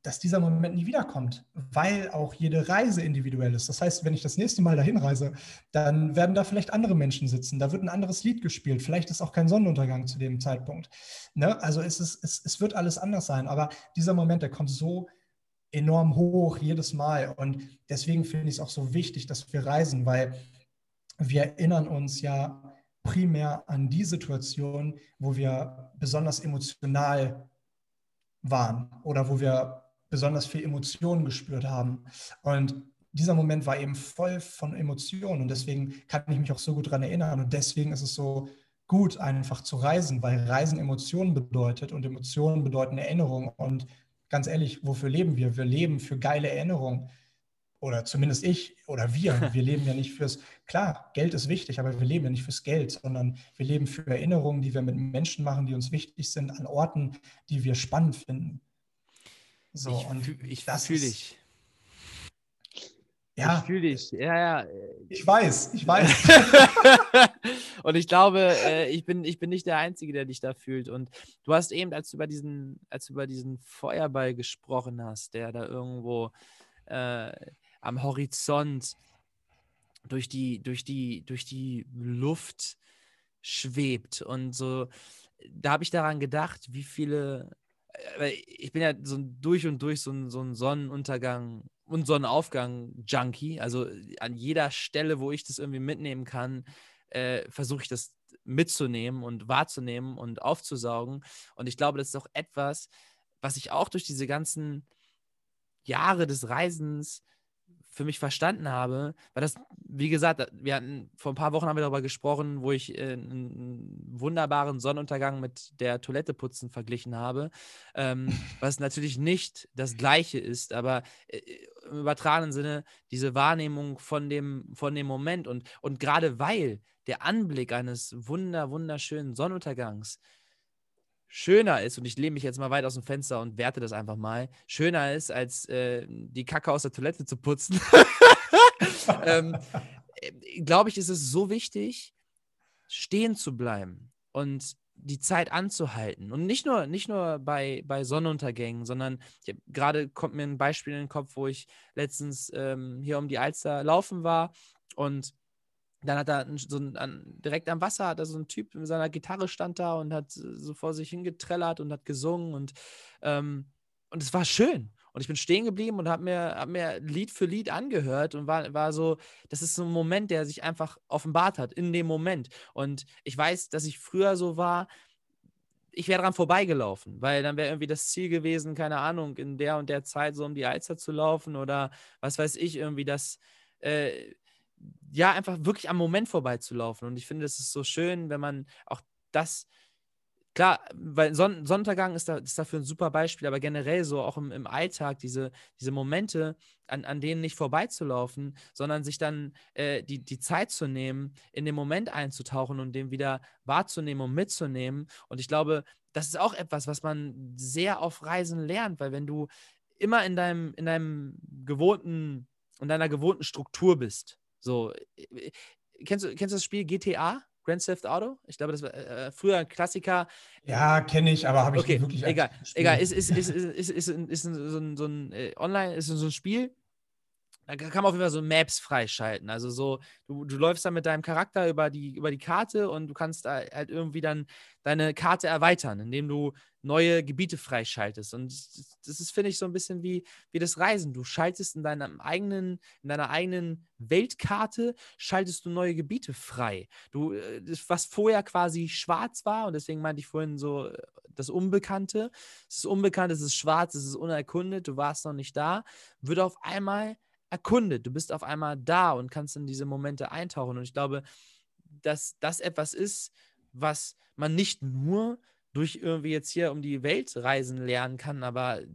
dass dieser Moment nie wiederkommt, weil auch jede Reise individuell ist. Das heißt, wenn ich das nächste Mal dahin reise, dann werden da vielleicht andere Menschen sitzen, da wird ein anderes Lied gespielt, vielleicht ist auch kein Sonnenuntergang zu dem Zeitpunkt. Ne? Also es, ist, es, es wird alles anders sein, aber dieser Moment, der kommt so enorm hoch jedes Mal und deswegen finde ich es auch so wichtig, dass wir reisen, weil wir erinnern uns ja primär an die Situation, wo wir besonders emotional waren oder wo wir besonders viel Emotionen gespürt haben. Und dieser Moment war eben voll von Emotionen und deswegen kann ich mich auch so gut daran erinnern und deswegen ist es so gut, einfach zu reisen, weil Reisen Emotionen bedeutet und Emotionen bedeuten Erinnerung und ganz ehrlich, wofür leben wir? Wir leben für geile Erinnerungen oder zumindest ich oder wir, <laughs> wir leben ja nicht fürs, klar, Geld ist wichtig, aber wir leben ja nicht fürs Geld, sondern wir leben für Erinnerungen, die wir mit Menschen machen, die uns wichtig sind, an Orten, die wir spannend finden. So, ich, und ich das fühle dich. Ja. Ich fühle dich. Ja, ja. Ich weiß, ich weiß. <laughs> und ich glaube, äh, ich, bin, ich bin nicht der Einzige, der dich da fühlt. Und du hast eben, als du über diesen, als du über diesen Feuerball gesprochen hast, der da irgendwo äh, am Horizont durch die, durch die, durch die Luft schwebt. Und so, da habe ich daran gedacht, wie viele, äh, ich bin ja so durch und durch so ein, so ein Sonnenuntergang und Sonnenaufgang-Junkie. Also an jeder Stelle, wo ich das irgendwie mitnehmen kann, äh, versuche ich das mitzunehmen und wahrzunehmen und aufzusaugen. Und ich glaube, das ist auch etwas, was ich auch durch diese ganzen Jahre des Reisens für mich verstanden habe, weil das, wie gesagt, wir hatten vor ein paar Wochen haben wir darüber gesprochen, wo ich äh, einen wunderbaren Sonnenuntergang mit der Toilette putzen verglichen habe, ähm, <laughs> was natürlich nicht das Gleiche ist, aber äh, im übertragenen Sinne diese Wahrnehmung von dem, von dem Moment und, und gerade weil der Anblick eines wunder, wunderschönen Sonnenuntergangs schöner ist, und ich lehne mich jetzt mal weit aus dem Fenster und werte das einfach mal, schöner ist, als äh, die Kacke aus der Toilette zu putzen, <laughs> ähm, äh, glaube ich, ist es so wichtig, stehen zu bleiben und die Zeit anzuhalten. Und nicht nur, nicht nur bei, bei Sonnenuntergängen, sondern gerade kommt mir ein Beispiel in den Kopf, wo ich letztens ähm, hier um die Alster laufen war und dann hat er so ein, an, direkt am Wasser hat er so ein Typ mit seiner Gitarre stand da und hat so vor sich hingetrellert und hat gesungen und ähm, und es war schön. Und ich bin stehen geblieben und habe mir, hab mir Lied für Lied angehört und war, war so, das ist so ein Moment, der sich einfach offenbart hat in dem Moment. Und ich weiß, dass ich früher so war, ich wäre dran vorbeigelaufen, weil dann wäre irgendwie das Ziel gewesen, keine Ahnung, in der und der Zeit so um die Alster zu laufen oder was weiß ich, irgendwie das. Äh, ja, einfach wirklich am Moment vorbeizulaufen. Und ich finde, es ist so schön, wenn man auch das, klar, weil Son Sonnenuntergang ist, da, ist dafür ein super Beispiel, aber generell so auch im, im Alltag, diese, diese Momente, an, an denen nicht vorbeizulaufen, sondern sich dann äh, die, die Zeit zu nehmen, in den Moment einzutauchen und den wieder wahrzunehmen und mitzunehmen. Und ich glaube, das ist auch etwas, was man sehr auf Reisen lernt, weil wenn du immer in deinem, in deinem gewohnten, in deiner gewohnten Struktur bist, so, äh, äh, kennst du, kennst du das Spiel GTA? Grand Theft Auto? Ich glaube, das war äh, früher ein Klassiker. Ja, kenne ich, aber habe ich okay, nicht wirklich. Egal, egal. Ist, ist, ist, ist, ist, ist, ist so ein, so ein äh, Online, ist so ein Spiel, da kann man auf jeden Fall so Maps freischalten. Also so, du, du läufst dann mit deinem Charakter über die, über die Karte und du kannst halt irgendwie dann deine Karte erweitern, indem du neue Gebiete freischaltest. Und das ist, finde ich, so ein bisschen wie, wie das Reisen. Du schaltest in deinem eigenen, in deiner eigenen Weltkarte, schaltest du neue Gebiete frei. Du, äh, was vorher quasi schwarz war, und deswegen meinte ich vorhin so äh, das Unbekannte. Es ist unbekannt, es ist schwarz, es ist unerkundet, du warst noch nicht da, wird auf einmal erkundet. Du bist auf einmal da und kannst in diese Momente eintauchen. Und ich glaube, dass das etwas ist, was man nicht nur durch irgendwie jetzt hier um die Welt reisen lernen kann, aber äh,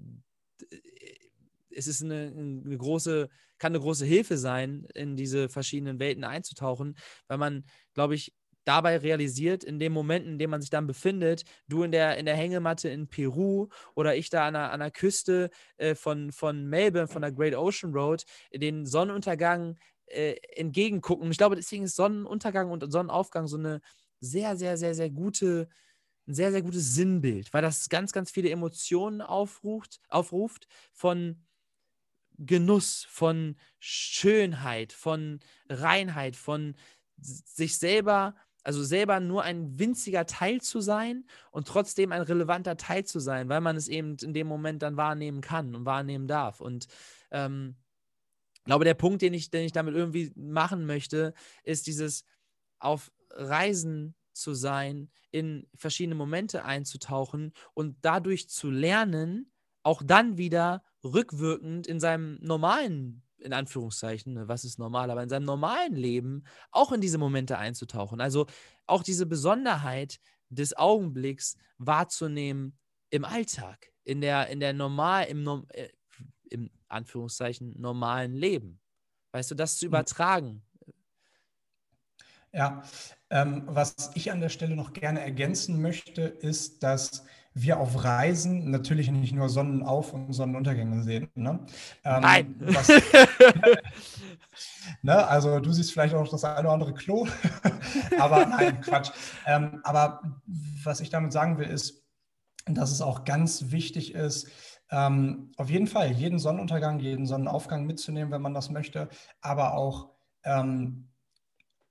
es ist eine, eine, große, kann eine große Hilfe sein, in diese verschiedenen Welten einzutauchen, weil man, glaube ich, dabei realisiert, in dem Moment, in dem man sich dann befindet, du in der, in der Hängematte in Peru oder ich da an der, an der Küste äh, von, von Melbourne, von der Great Ocean Road, den Sonnenuntergang äh, entgegengucken. Und ich glaube, deswegen ist Sonnenuntergang und Sonnenaufgang so eine sehr, sehr, sehr, sehr gute ein sehr, sehr gutes Sinnbild, weil das ganz, ganz viele Emotionen aufruft, aufruft von Genuss, von Schönheit, von Reinheit, von sich selber, also selber nur ein winziger Teil zu sein und trotzdem ein relevanter Teil zu sein, weil man es eben in dem Moment dann wahrnehmen kann und wahrnehmen darf. Und ähm, ich glaube, der Punkt, den ich, den ich damit irgendwie machen möchte, ist dieses auf Reisen zu sein, in verschiedene Momente einzutauchen und dadurch zu lernen, auch dann wieder rückwirkend in seinem normalen, in Anführungszeichen, ne, was ist normal, aber in seinem normalen Leben auch in diese Momente einzutauchen. Also auch diese Besonderheit des Augenblicks wahrzunehmen im Alltag, in der, in der normal, im, äh, im Anführungszeichen normalen Leben. Weißt du, das zu mhm. übertragen. Ja, ähm, was ich an der Stelle noch gerne ergänzen möchte, ist, dass wir auf Reisen natürlich nicht nur Sonnenauf- und Sonnenuntergänge sehen. Ne? Ähm, Nein. Was, <laughs> ne? Also du siehst vielleicht auch das eine oder andere Klo, <laughs> aber nein, Quatsch. Ähm, aber was ich damit sagen will, ist, dass es auch ganz wichtig ist, ähm, auf jeden Fall jeden Sonnenuntergang, jeden Sonnenaufgang mitzunehmen, wenn man das möchte, aber auch ähm,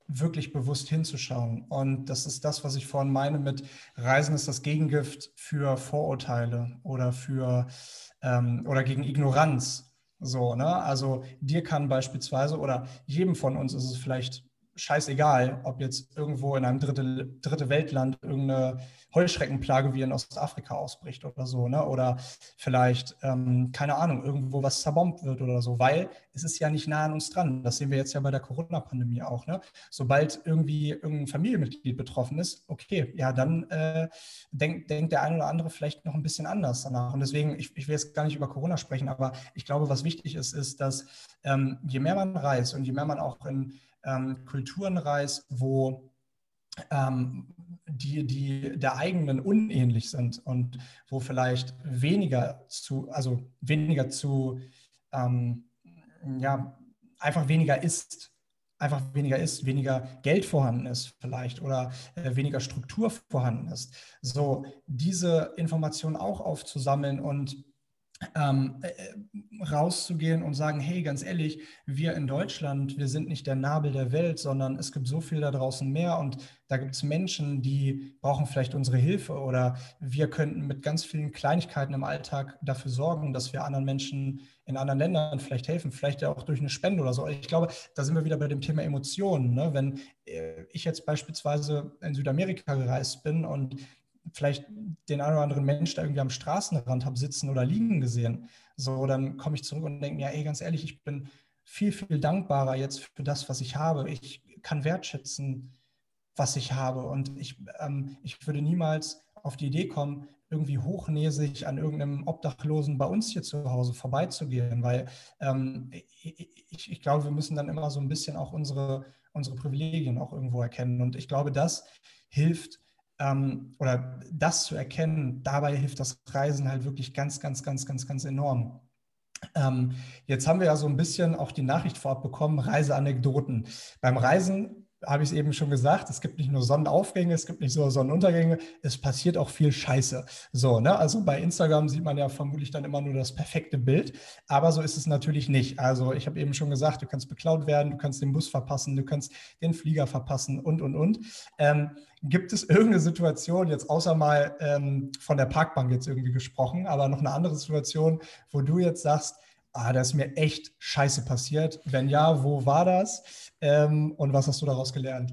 wirklich bewusst hinzuschauen. Und das ist das, was ich vorhin meine mit Reisen ist das Gegengift für Vorurteile oder für ähm, oder gegen Ignoranz. So, ne? Also dir kann beispielsweise oder jedem von uns ist es vielleicht scheißegal, ob jetzt irgendwo in einem dritte, dritte Weltland irgendeine Heuschreckenplage wie in Ostafrika ausbricht oder so, ne? Oder vielleicht, ähm, keine Ahnung, irgendwo was zerbombt wird oder so, weil es ist ja nicht nah an uns dran. Das sehen wir jetzt ja bei der Corona-Pandemie auch, ne? Sobald irgendwie irgendein Familienmitglied betroffen ist, okay, ja, dann äh, denkt, denkt der eine oder andere vielleicht noch ein bisschen anders danach. Und deswegen, ich, ich will jetzt gar nicht über Corona sprechen, aber ich glaube, was wichtig ist, ist, dass ähm, je mehr man reist und je mehr man auch in ähm, Kulturen reist, wo ähm, die, die der eigenen unähnlich sind und wo vielleicht weniger zu, also weniger zu, ähm, ja, einfach weniger ist, einfach weniger ist, weniger Geld vorhanden ist vielleicht oder äh, weniger Struktur vorhanden ist. So diese Informationen auch aufzusammeln und ähm, äh, äh, rauszugehen und sagen, hey, ganz ehrlich, wir in Deutschland, wir sind nicht der Nabel der Welt, sondern es gibt so viel da draußen mehr und da gibt es Menschen, die brauchen vielleicht unsere Hilfe oder wir könnten mit ganz vielen Kleinigkeiten im Alltag dafür sorgen, dass wir anderen Menschen in anderen Ländern vielleicht helfen, vielleicht ja auch durch eine Spende oder so. Ich glaube, da sind wir wieder bei dem Thema Emotionen. Ne? Wenn äh, ich jetzt beispielsweise in Südamerika gereist bin und vielleicht den einen oder anderen Mensch da irgendwie am Straßenrand habe sitzen oder liegen gesehen. So, dann komme ich zurück und denke, ja, ey, ganz ehrlich, ich bin viel, viel dankbarer jetzt für das, was ich habe. Ich kann wertschätzen, was ich habe. Und ich, ähm, ich würde niemals auf die Idee kommen, irgendwie hochnäsig an irgendeinem Obdachlosen bei uns hier zu Hause vorbeizugehen, weil ähm, ich, ich glaube, wir müssen dann immer so ein bisschen auch unsere, unsere Privilegien auch irgendwo erkennen. Und ich glaube, das hilft ähm, oder das zu erkennen, dabei hilft das Reisen halt wirklich ganz, ganz, ganz, ganz, ganz enorm. Ähm, jetzt haben wir ja so ein bisschen auch die Nachricht vorab bekommen, Reiseanekdoten. Beim Reisen habe ich es eben schon gesagt, es gibt nicht nur Sonnenaufgänge, es gibt nicht nur Sonnenuntergänge, es passiert auch viel Scheiße. So, ne? Also bei Instagram sieht man ja vermutlich dann immer nur das perfekte Bild, aber so ist es natürlich nicht. Also ich habe eben schon gesagt, du kannst beklaut werden, du kannst den Bus verpassen, du kannst den Flieger verpassen und, und, und. Ähm, gibt es irgendeine Situation, jetzt außer mal ähm, von der Parkbank jetzt irgendwie gesprochen, aber noch eine andere Situation, wo du jetzt sagst, ah, da ist mir echt scheiße passiert. Wenn ja, wo war das? Ähm, und was hast du daraus gelernt?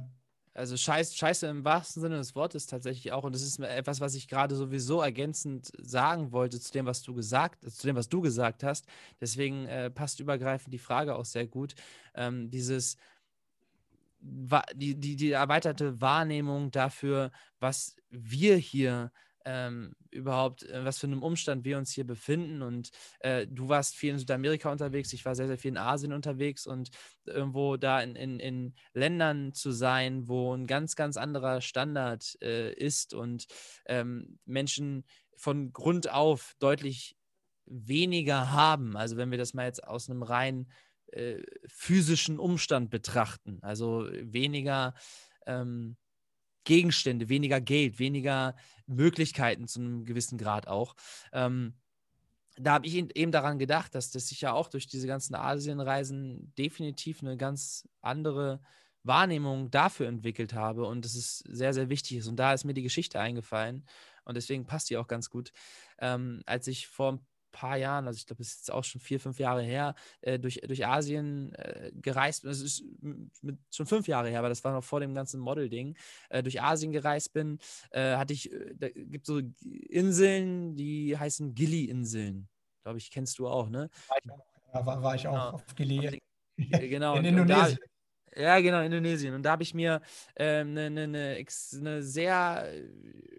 Also Scheiß, Scheiße im wahrsten Sinne des Wortes tatsächlich auch. Und das ist etwas, was ich gerade sowieso ergänzend sagen wollte zu dem, was du gesagt, zu dem, was du gesagt hast. Deswegen äh, passt übergreifend die Frage auch sehr gut. Ähm, dieses die, die, die erweiterte Wahrnehmung dafür, was wir hier ähm, überhaupt, äh, was für einem Umstand wir uns hier befinden. Und äh, du warst viel in Südamerika unterwegs, ich war sehr, sehr viel in Asien unterwegs und irgendwo da in, in, in Ländern zu sein, wo ein ganz, ganz anderer Standard äh, ist und ähm, Menschen von Grund auf deutlich weniger haben. Also wenn wir das mal jetzt aus einem rein äh, physischen Umstand betrachten, also weniger ähm, Gegenstände, weniger Geld, weniger Möglichkeiten zu einem gewissen Grad auch. Ähm, da habe ich eben daran gedacht, dass das sich ja auch durch diese ganzen Asienreisen definitiv eine ganz andere Wahrnehmung dafür entwickelt habe und es ist sehr, sehr wichtig ist. Und da ist mir die Geschichte eingefallen und deswegen passt die auch ganz gut. Ähm, als ich vor ein paar Jahren, also ich glaube, es ist jetzt auch schon vier, fünf Jahre her, äh, durch, durch Asien äh, gereist bin. Es ist mit, schon fünf Jahre her, aber das war noch vor dem ganzen Model-Ding. Äh, durch Asien gereist bin, äh, hatte ich, äh, da gibt so Inseln, die heißen Gili-Inseln. Glaube ich, kennst du auch, ne? War ich war, war ich auch genau. auf Gili. <laughs> Genau. In Indonesien. Ja, genau, Indonesien. Und da habe ich mir eine ähm, ne, ne, ne, ne sehr äh,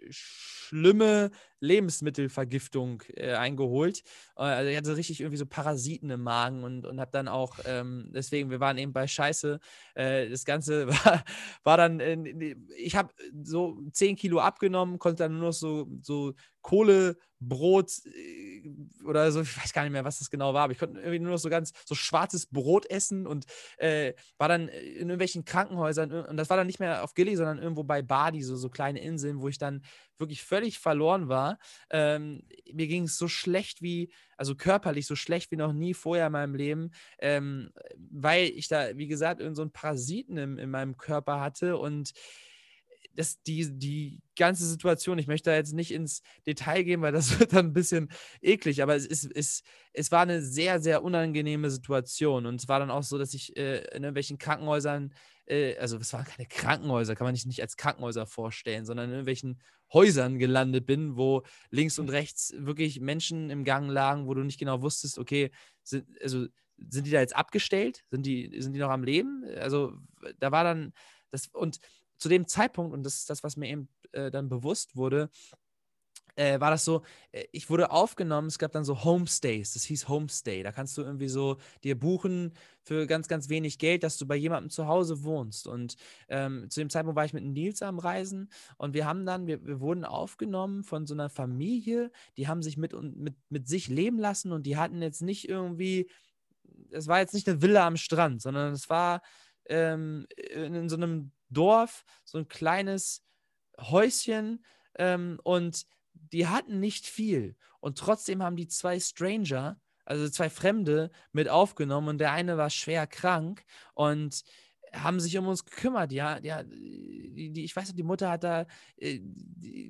schlimme Lebensmittelvergiftung äh, eingeholt. Äh, also ich hatte richtig irgendwie so Parasiten im Magen und, und habe dann auch, ähm, deswegen, wir waren eben bei Scheiße. Äh, das Ganze <laughs> war, war dann, ich habe so 10 Kilo abgenommen, konnte dann nur noch so, so Kohlebrot äh, oder so, ich weiß gar nicht mehr, was das genau war, aber ich konnte irgendwie nur noch so ganz so schwarzes Brot essen und äh, war dann in irgendwelchen Krankenhäusern und das war dann nicht mehr auf Gilly, sondern irgendwo bei Badi, so, so kleine Inseln, wo ich dann wirklich völlig verloren war. Ähm, mir ging es so schlecht wie, also körperlich so schlecht wie noch nie vorher in meinem Leben, ähm, weil ich da, wie gesagt, irgend so einen Parasiten im, in meinem Körper hatte und das, die, die ganze Situation, ich möchte da jetzt nicht ins Detail gehen, weil das <laughs> wird dann ein bisschen eklig, aber es, ist, es, es war eine sehr, sehr unangenehme Situation. Und es war dann auch so, dass ich äh, in irgendwelchen Krankenhäusern, äh, also es waren keine Krankenhäuser, kann man sich nicht als Krankenhäuser vorstellen, sondern in irgendwelchen Häusern gelandet bin, wo links und rechts wirklich Menschen im Gang lagen, wo du nicht genau wusstest, okay, sind, also sind die da jetzt abgestellt? Sind die, sind die noch am Leben? Also da war dann das und zu dem Zeitpunkt, und das ist das, was mir eben äh, dann bewusst wurde, äh, war das so, äh, ich wurde aufgenommen, es gab dann so Homestays, das hieß Homestay. Da kannst du irgendwie so dir buchen für ganz, ganz wenig Geld, dass du bei jemandem zu Hause wohnst. Und ähm, zu dem Zeitpunkt war ich mit Nils am Reisen und wir haben dann, wir, wir wurden aufgenommen von so einer Familie, die haben sich mit, mit, mit sich leben lassen und die hatten jetzt nicht irgendwie, es war jetzt nicht eine Villa am Strand, sondern es war ähm, in, in so einem Dorf, so ein kleines Häuschen ähm, und die hatten nicht viel. Und trotzdem haben die zwei Stranger, also zwei Fremde, mit aufgenommen und der eine war schwer krank und haben sich um uns gekümmert. Ja, ja die, die, ich weiß nicht, die Mutter hat da äh,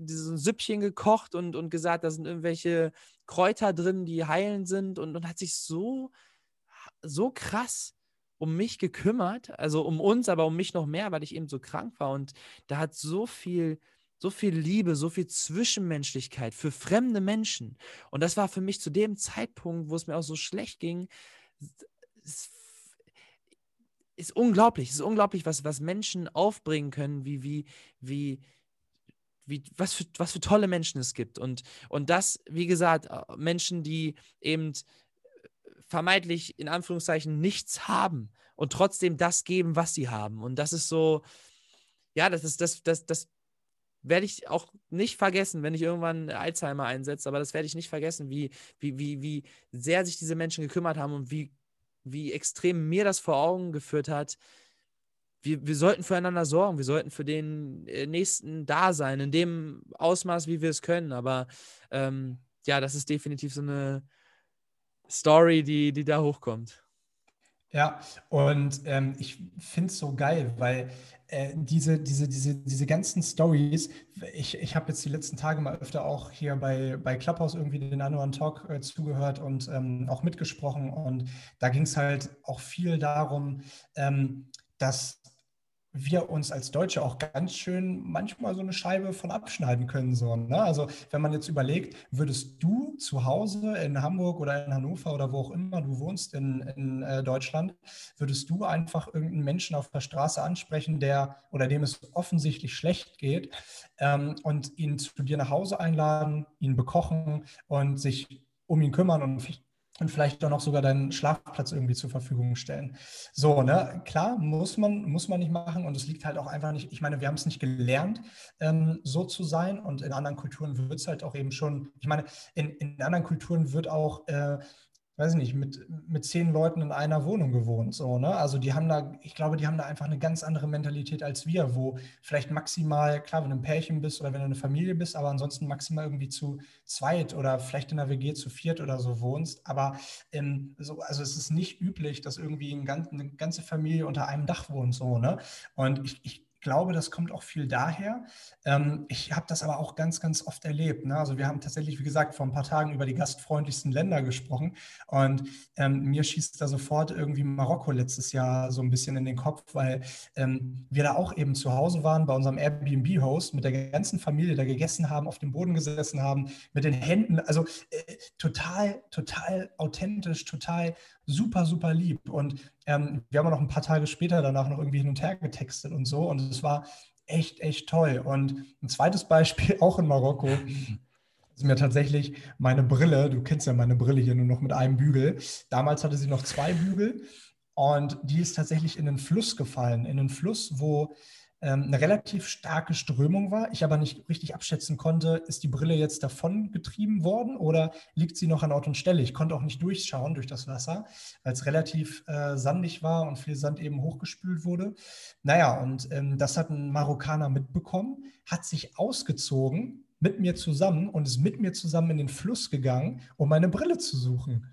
so ein Süppchen gekocht und, und gesagt, da sind irgendwelche Kräuter drin, die heilend sind und, und hat sich so, so krass um mich gekümmert, also um uns, aber um mich noch mehr, weil ich eben so krank war. Und da hat so viel, so viel Liebe, so viel Zwischenmenschlichkeit für fremde Menschen. Und das war für mich zu dem Zeitpunkt, wo es mir auch so schlecht ging, ist, ist unglaublich. Es ist unglaublich, was, was Menschen aufbringen können, wie, wie, wie, wie, was, für, was für tolle Menschen es gibt. Und, und das, wie gesagt, äh, Menschen, die eben vermeintlich in Anführungszeichen nichts haben und trotzdem das geben, was sie haben. Und das ist so, ja, das ist, das, das, das werde ich auch nicht vergessen, wenn ich irgendwann Alzheimer einsetze, aber das werde ich nicht vergessen, wie, wie, wie, wie sehr sich diese Menschen gekümmert haben und wie, wie extrem mir das vor Augen geführt hat. Wir, wir sollten füreinander sorgen, wir sollten für den äh, Nächsten da sein, in dem Ausmaß, wie wir es können. Aber ähm, ja, das ist definitiv so eine, Story, die, die da hochkommt. Ja, und ähm, ich finde es so geil, weil äh, diese, diese, diese, diese ganzen Stories, ich, ich habe jetzt die letzten Tage mal öfter auch hier bei, bei Clubhouse irgendwie den Annual Talk äh, zugehört und ähm, auch mitgesprochen. Und da ging es halt auch viel darum, ähm, dass wir uns als Deutsche auch ganz schön manchmal so eine Scheibe von abschneiden können. So, ne? Also wenn man jetzt überlegt, würdest du zu Hause in Hamburg oder in Hannover oder wo auch immer du wohnst in, in äh, Deutschland, würdest du einfach irgendeinen Menschen auf der Straße ansprechen, der oder dem es offensichtlich schlecht geht ähm, und ihn zu dir nach Hause einladen, ihn bekochen und sich um ihn kümmern und und vielleicht auch noch sogar deinen Schlafplatz irgendwie zur Verfügung stellen. So, ne, klar, muss man, muss man nicht machen und es liegt halt auch einfach nicht, ich meine, wir haben es nicht gelernt, ähm, so zu sein und in anderen Kulturen wird es halt auch eben schon, ich meine, in, in anderen Kulturen wird auch äh, weiß ich nicht, mit, mit zehn Leuten in einer Wohnung gewohnt. So, ne? Also die haben da, ich glaube, die haben da einfach eine ganz andere Mentalität als wir, wo vielleicht maximal, klar, wenn du ein Pärchen bist oder wenn du eine Familie bist, aber ansonsten maximal irgendwie zu zweit oder vielleicht in der WG zu viert oder so wohnst. Aber ähm, so, also es ist nicht üblich, dass irgendwie ein ganz, eine ganze Familie unter einem Dach wohnt. So, ne? Und ich, ich glaube, das kommt auch viel daher. Ähm, ich habe das aber auch ganz, ganz oft erlebt. Ne? Also wir haben tatsächlich, wie gesagt, vor ein paar Tagen über die gastfreundlichsten Länder gesprochen und ähm, mir schießt da sofort irgendwie Marokko letztes Jahr so ein bisschen in den Kopf, weil ähm, wir da auch eben zu Hause waren bei unserem Airbnb-Host mit der ganzen Familie, da gegessen haben, auf dem Boden gesessen haben, mit den Händen, also äh, total, total authentisch, total super, super lieb. Und ähm, wir haben noch ein paar Tage später danach noch irgendwie hin und her getextet und so. Und es war echt, echt toll. Und ein zweites Beispiel, <laughs> auch in Marokko, ist mir tatsächlich meine Brille, du kennst ja meine Brille hier nur noch mit einem Bügel. Damals hatte sie noch zwei Bügel und die ist tatsächlich in den Fluss gefallen. In den Fluss, wo eine relativ starke Strömung war. Ich aber nicht richtig abschätzen konnte, ist die Brille jetzt davon getrieben worden oder liegt sie noch an Ort und Stelle? Ich konnte auch nicht durchschauen durch das Wasser, weil es relativ äh, sandig war und viel Sand eben hochgespült wurde. Naja, und ähm, das hat ein Marokkaner mitbekommen, hat sich ausgezogen mit mir zusammen und ist mit mir zusammen in den Fluss gegangen, um meine Brille zu suchen.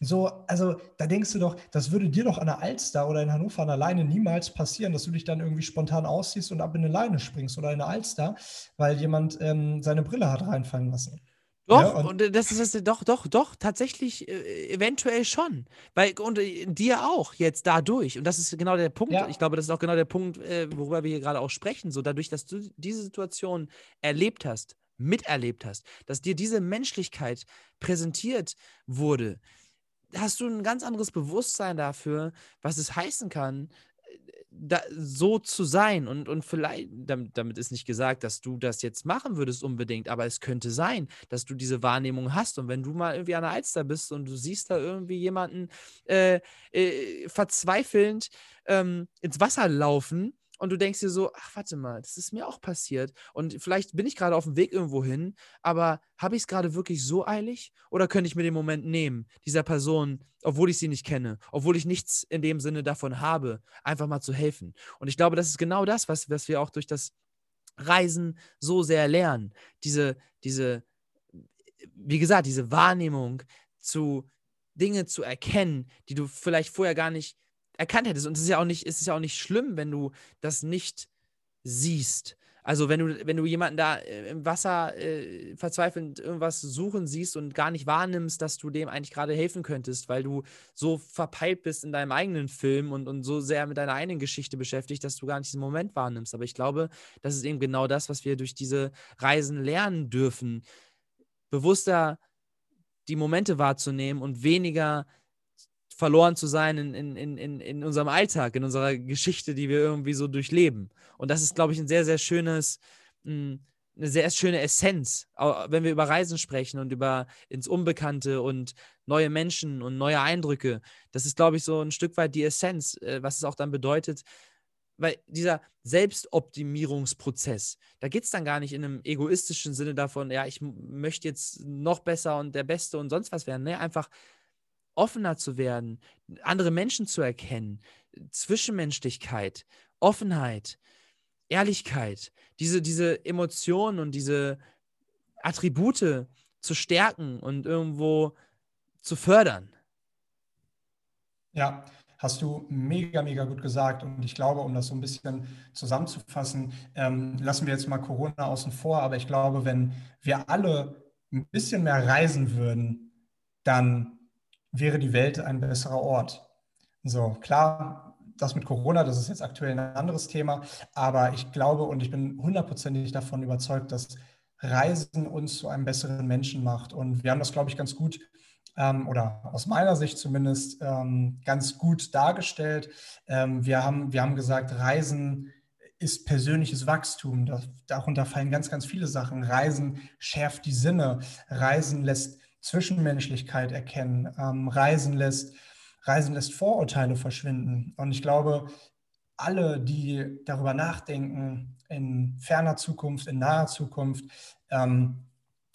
So, also da denkst du doch, das würde dir doch an der Alster oder in Hannover an der Leine niemals passieren, dass du dich dann irgendwie spontan ausziehst und ab in eine Leine springst oder in eine Alster, weil jemand ähm, seine Brille hat reinfallen lassen. Doch, ja, und, und, das ist das, doch, doch, doch, tatsächlich äh, eventuell schon. Weil, und äh, dir auch jetzt dadurch. Und das ist genau der Punkt. Ja. Ich glaube, das ist auch genau der Punkt, äh, worüber wir hier gerade auch sprechen. So dadurch, dass du diese Situation erlebt hast, miterlebt hast, dass dir diese Menschlichkeit präsentiert wurde, hast du ein ganz anderes Bewusstsein dafür, was es heißen kann, da, so zu sein. Und, und vielleicht, damit, damit, ist nicht gesagt, dass du das jetzt machen würdest unbedingt, aber es könnte sein, dass du diese Wahrnehmung hast. Und wenn du mal irgendwie an der Alster bist und du siehst da irgendwie jemanden äh, äh, verzweifelnd ähm, ins Wasser laufen, und du denkst dir so, ach, warte mal, das ist mir auch passiert. Und vielleicht bin ich gerade auf dem Weg irgendwo hin, aber habe ich es gerade wirklich so eilig? Oder könnte ich mir den Moment nehmen, dieser Person, obwohl ich sie nicht kenne, obwohl ich nichts in dem Sinne davon habe, einfach mal zu helfen? Und ich glaube, das ist genau das, was, was wir auch durch das Reisen so sehr lernen. Diese, diese, wie gesagt, diese Wahrnehmung zu Dinge zu erkennen, die du vielleicht vorher gar nicht erkannt hättest. Und es ist ja auch nicht, es ist ja auch nicht schlimm, wenn du das nicht siehst. Also wenn du, wenn du jemanden da äh, im Wasser äh, verzweifelnd irgendwas suchen siehst und gar nicht wahrnimmst, dass du dem eigentlich gerade helfen könntest, weil du so verpeilt bist in deinem eigenen Film und, und so sehr mit deiner eigenen Geschichte beschäftigt, dass du gar nicht diesen Moment wahrnimmst. Aber ich glaube, das ist eben genau das, was wir durch diese Reisen lernen dürfen. Bewusster die Momente wahrzunehmen und weniger verloren zu sein in, in, in, in unserem Alltag, in unserer Geschichte, die wir irgendwie so durchleben. Und das ist, glaube ich, ein sehr, sehr schönes, hm, eine sehr schöne Essenz, wenn wir über Reisen sprechen und über ins Unbekannte und neue Menschen und neue Eindrücke. Das ist, glaube ich, so ein Stück weit die Essenz, äh, was es auch dann bedeutet, weil dieser Selbstoptimierungsprozess, da geht es dann gar nicht in einem egoistischen Sinne davon, ja, ich möchte jetzt noch besser und der Beste und sonst was werden. Ne? Einfach offener zu werden, andere Menschen zu erkennen, Zwischenmenschlichkeit, Offenheit, Ehrlichkeit, diese, diese Emotionen und diese Attribute zu stärken und irgendwo zu fördern. Ja, hast du mega, mega gut gesagt. Und ich glaube, um das so ein bisschen zusammenzufassen, ähm, lassen wir jetzt mal Corona außen vor. Aber ich glaube, wenn wir alle ein bisschen mehr reisen würden, dann wäre die Welt ein besserer Ort. So, klar, das mit Corona, das ist jetzt aktuell ein anderes Thema, aber ich glaube und ich bin hundertprozentig davon überzeugt, dass Reisen uns zu einem besseren Menschen macht. Und wir haben das, glaube ich, ganz gut ähm, oder aus meiner Sicht zumindest ähm, ganz gut dargestellt. Ähm, wir, haben, wir haben gesagt, Reisen ist persönliches Wachstum. Das, darunter fallen ganz, ganz viele Sachen. Reisen schärft die Sinne. Reisen lässt Zwischenmenschlichkeit erkennen, ähm, reisen lässt, reisen lässt Vorurteile verschwinden. Und ich glaube, alle, die darüber nachdenken, in ferner Zukunft, in naher Zukunft, ähm,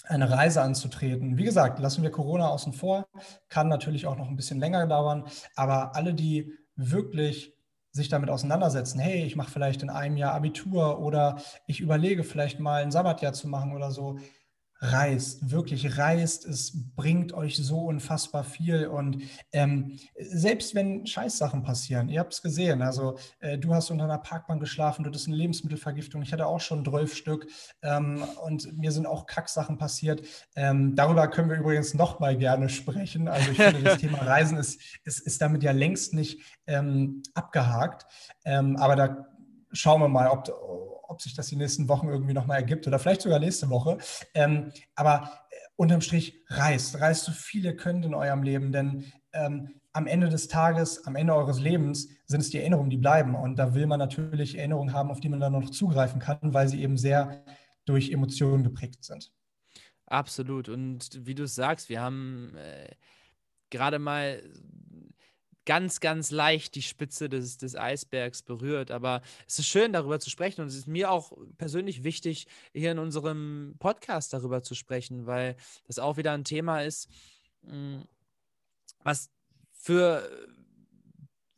eine Reise anzutreten. Wie gesagt, lassen wir Corona außen vor, kann natürlich auch noch ein bisschen länger dauern, aber alle, die wirklich sich damit auseinandersetzen, hey, ich mache vielleicht in einem Jahr Abitur oder ich überlege vielleicht mal ein Sabbatjahr zu machen oder so, reist, wirklich reist. Es bringt euch so unfassbar viel. Und ähm, selbst wenn Scheißsachen passieren, ihr habt es gesehen, also äh, du hast unter einer Parkbank geschlafen, du hattest eine Lebensmittelvergiftung, ich hatte auch schon 12 Stück ähm, und mir sind auch Kacksachen passiert. Ähm, darüber können wir übrigens noch mal gerne sprechen. Also ich finde, das <laughs> Thema Reisen ist, ist, ist damit ja längst nicht ähm, abgehakt. Ähm, aber da schauen wir mal, ob, ob sich das die nächsten Wochen irgendwie nochmal ergibt oder vielleicht sogar nächste Woche. Ähm, aber äh, unterm Strich reist, reist so viel ihr könnt in eurem Leben, denn ähm, am Ende des Tages, am Ende eures Lebens sind es die Erinnerungen, die bleiben. Und da will man natürlich Erinnerungen haben, auf die man dann noch zugreifen kann, weil sie eben sehr durch Emotionen geprägt sind. Absolut. Und wie du sagst, wir haben äh, gerade mal ganz, ganz leicht die Spitze des, des Eisbergs berührt. Aber es ist schön, darüber zu sprechen. Und es ist mir auch persönlich wichtig, hier in unserem Podcast darüber zu sprechen, weil das auch wieder ein Thema ist, hm, was für,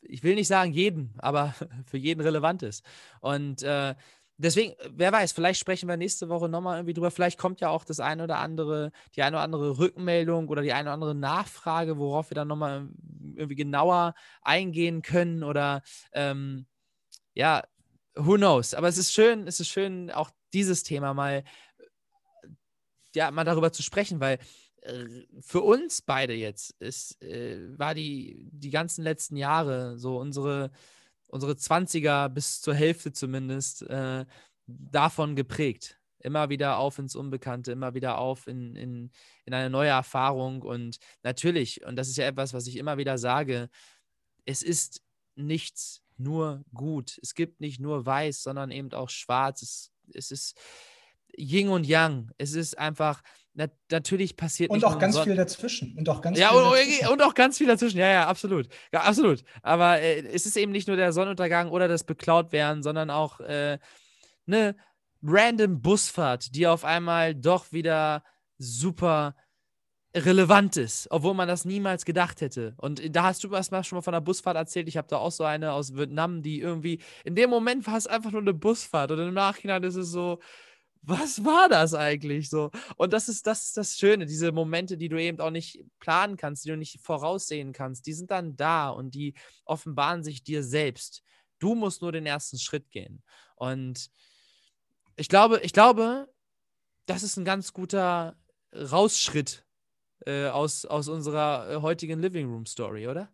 ich will nicht sagen jeden, aber <laughs> für jeden relevant ist. Und äh, deswegen, wer weiß, vielleicht sprechen wir nächste Woche nochmal irgendwie drüber. Vielleicht kommt ja auch das eine oder andere, die eine oder andere Rückmeldung oder die eine oder andere Nachfrage, worauf wir dann nochmal irgendwie genauer eingehen können oder ähm, ja, who knows. Aber es ist schön, es ist schön, auch dieses Thema mal, ja, mal darüber zu sprechen, weil äh, für uns beide jetzt ist, äh, war die, die ganzen letzten Jahre so unsere unsere 20er bis zur Hälfte zumindest äh, davon geprägt. Immer wieder auf ins Unbekannte, immer wieder auf in, in, in eine neue Erfahrung. Und natürlich, und das ist ja etwas, was ich immer wieder sage, es ist nichts nur gut. Es gibt nicht nur weiß, sondern eben auch schwarz. Es, es ist Yin und Yang. Es ist einfach, na, natürlich passiert und auch ganz viel dazwischen und auch ganz ja, viel und, dazwischen. und auch ganz viel dazwischen ja ja absolut ja, absolut aber äh, es ist eben nicht nur der Sonnenuntergang oder das beklaut werden sondern auch äh, eine random Busfahrt die auf einmal doch wieder super relevant ist, obwohl man das niemals gedacht hätte. Und da hast du erstmal schon mal von einer Busfahrt erzählt. Ich habe da auch so eine aus Vietnam, die irgendwie in dem Moment war es einfach nur eine Busfahrt und im Nachhinein ist es so, was war das eigentlich so? Und das ist, das ist das Schöne, diese Momente, die du eben auch nicht planen kannst, die du nicht voraussehen kannst, die sind dann da und die offenbaren sich dir selbst. Du musst nur den ersten Schritt gehen. Und ich glaube, ich glaube, das ist ein ganz guter Rausschritt äh, aus, aus unserer äh, heutigen Living Room Story, oder?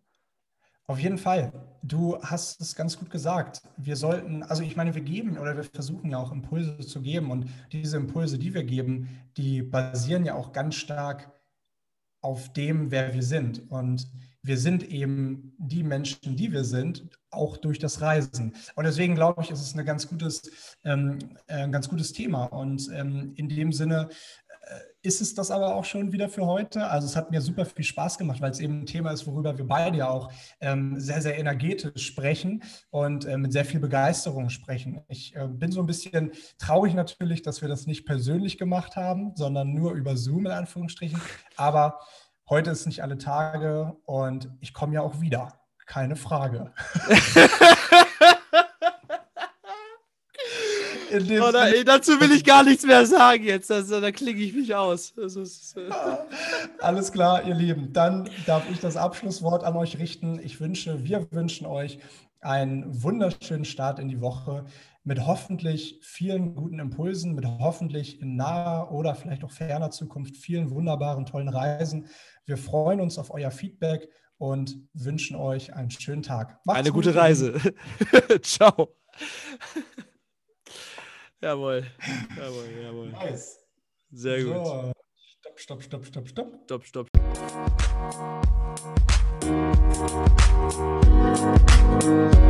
Auf jeden Fall. Du hast es ganz gut gesagt. Wir sollten, also ich meine, wir geben oder wir versuchen ja auch Impulse zu geben und diese Impulse, die wir geben, die basieren ja auch ganz stark auf dem, wer wir sind. Und wir sind eben die Menschen, die wir sind, auch durch das Reisen. Und deswegen glaube ich, ist es ein ganz gutes, ähm, äh, ein ganz gutes Thema. Und ähm, in dem Sinne ist es das aber auch schon wieder für heute. Also es hat mir super viel Spaß gemacht, weil es eben ein Thema ist, worüber wir beide ja auch ähm, sehr, sehr energetisch sprechen und äh, mit sehr viel Begeisterung sprechen. Ich äh, bin so ein bisschen traurig natürlich, dass wir das nicht persönlich gemacht haben, sondern nur über Zoom in Anführungsstrichen. Aber heute ist nicht alle Tage und ich komme ja auch wieder. Keine Frage. <laughs> Oder, ey, dazu will ich gar nichts mehr sagen jetzt. Also, da klinge ich mich aus. Ist, äh <laughs> Alles klar, ihr Lieben. Dann darf ich das Abschlusswort an euch richten. Ich wünsche, wir wünschen euch einen wunderschönen Start in die Woche mit hoffentlich vielen guten Impulsen, mit hoffentlich in naher oder vielleicht auch ferner Zukunft vielen wunderbaren, tollen Reisen. Wir freuen uns auf euer Feedback und wünschen euch einen schönen Tag. Macht's Eine gute Reise. <laughs> Ciao. Jawohl. Jawohl, jawohl. Nice. Sehr gut. So. Stopp, stopp, stopp, stopp, stopp. Stopp, stopp.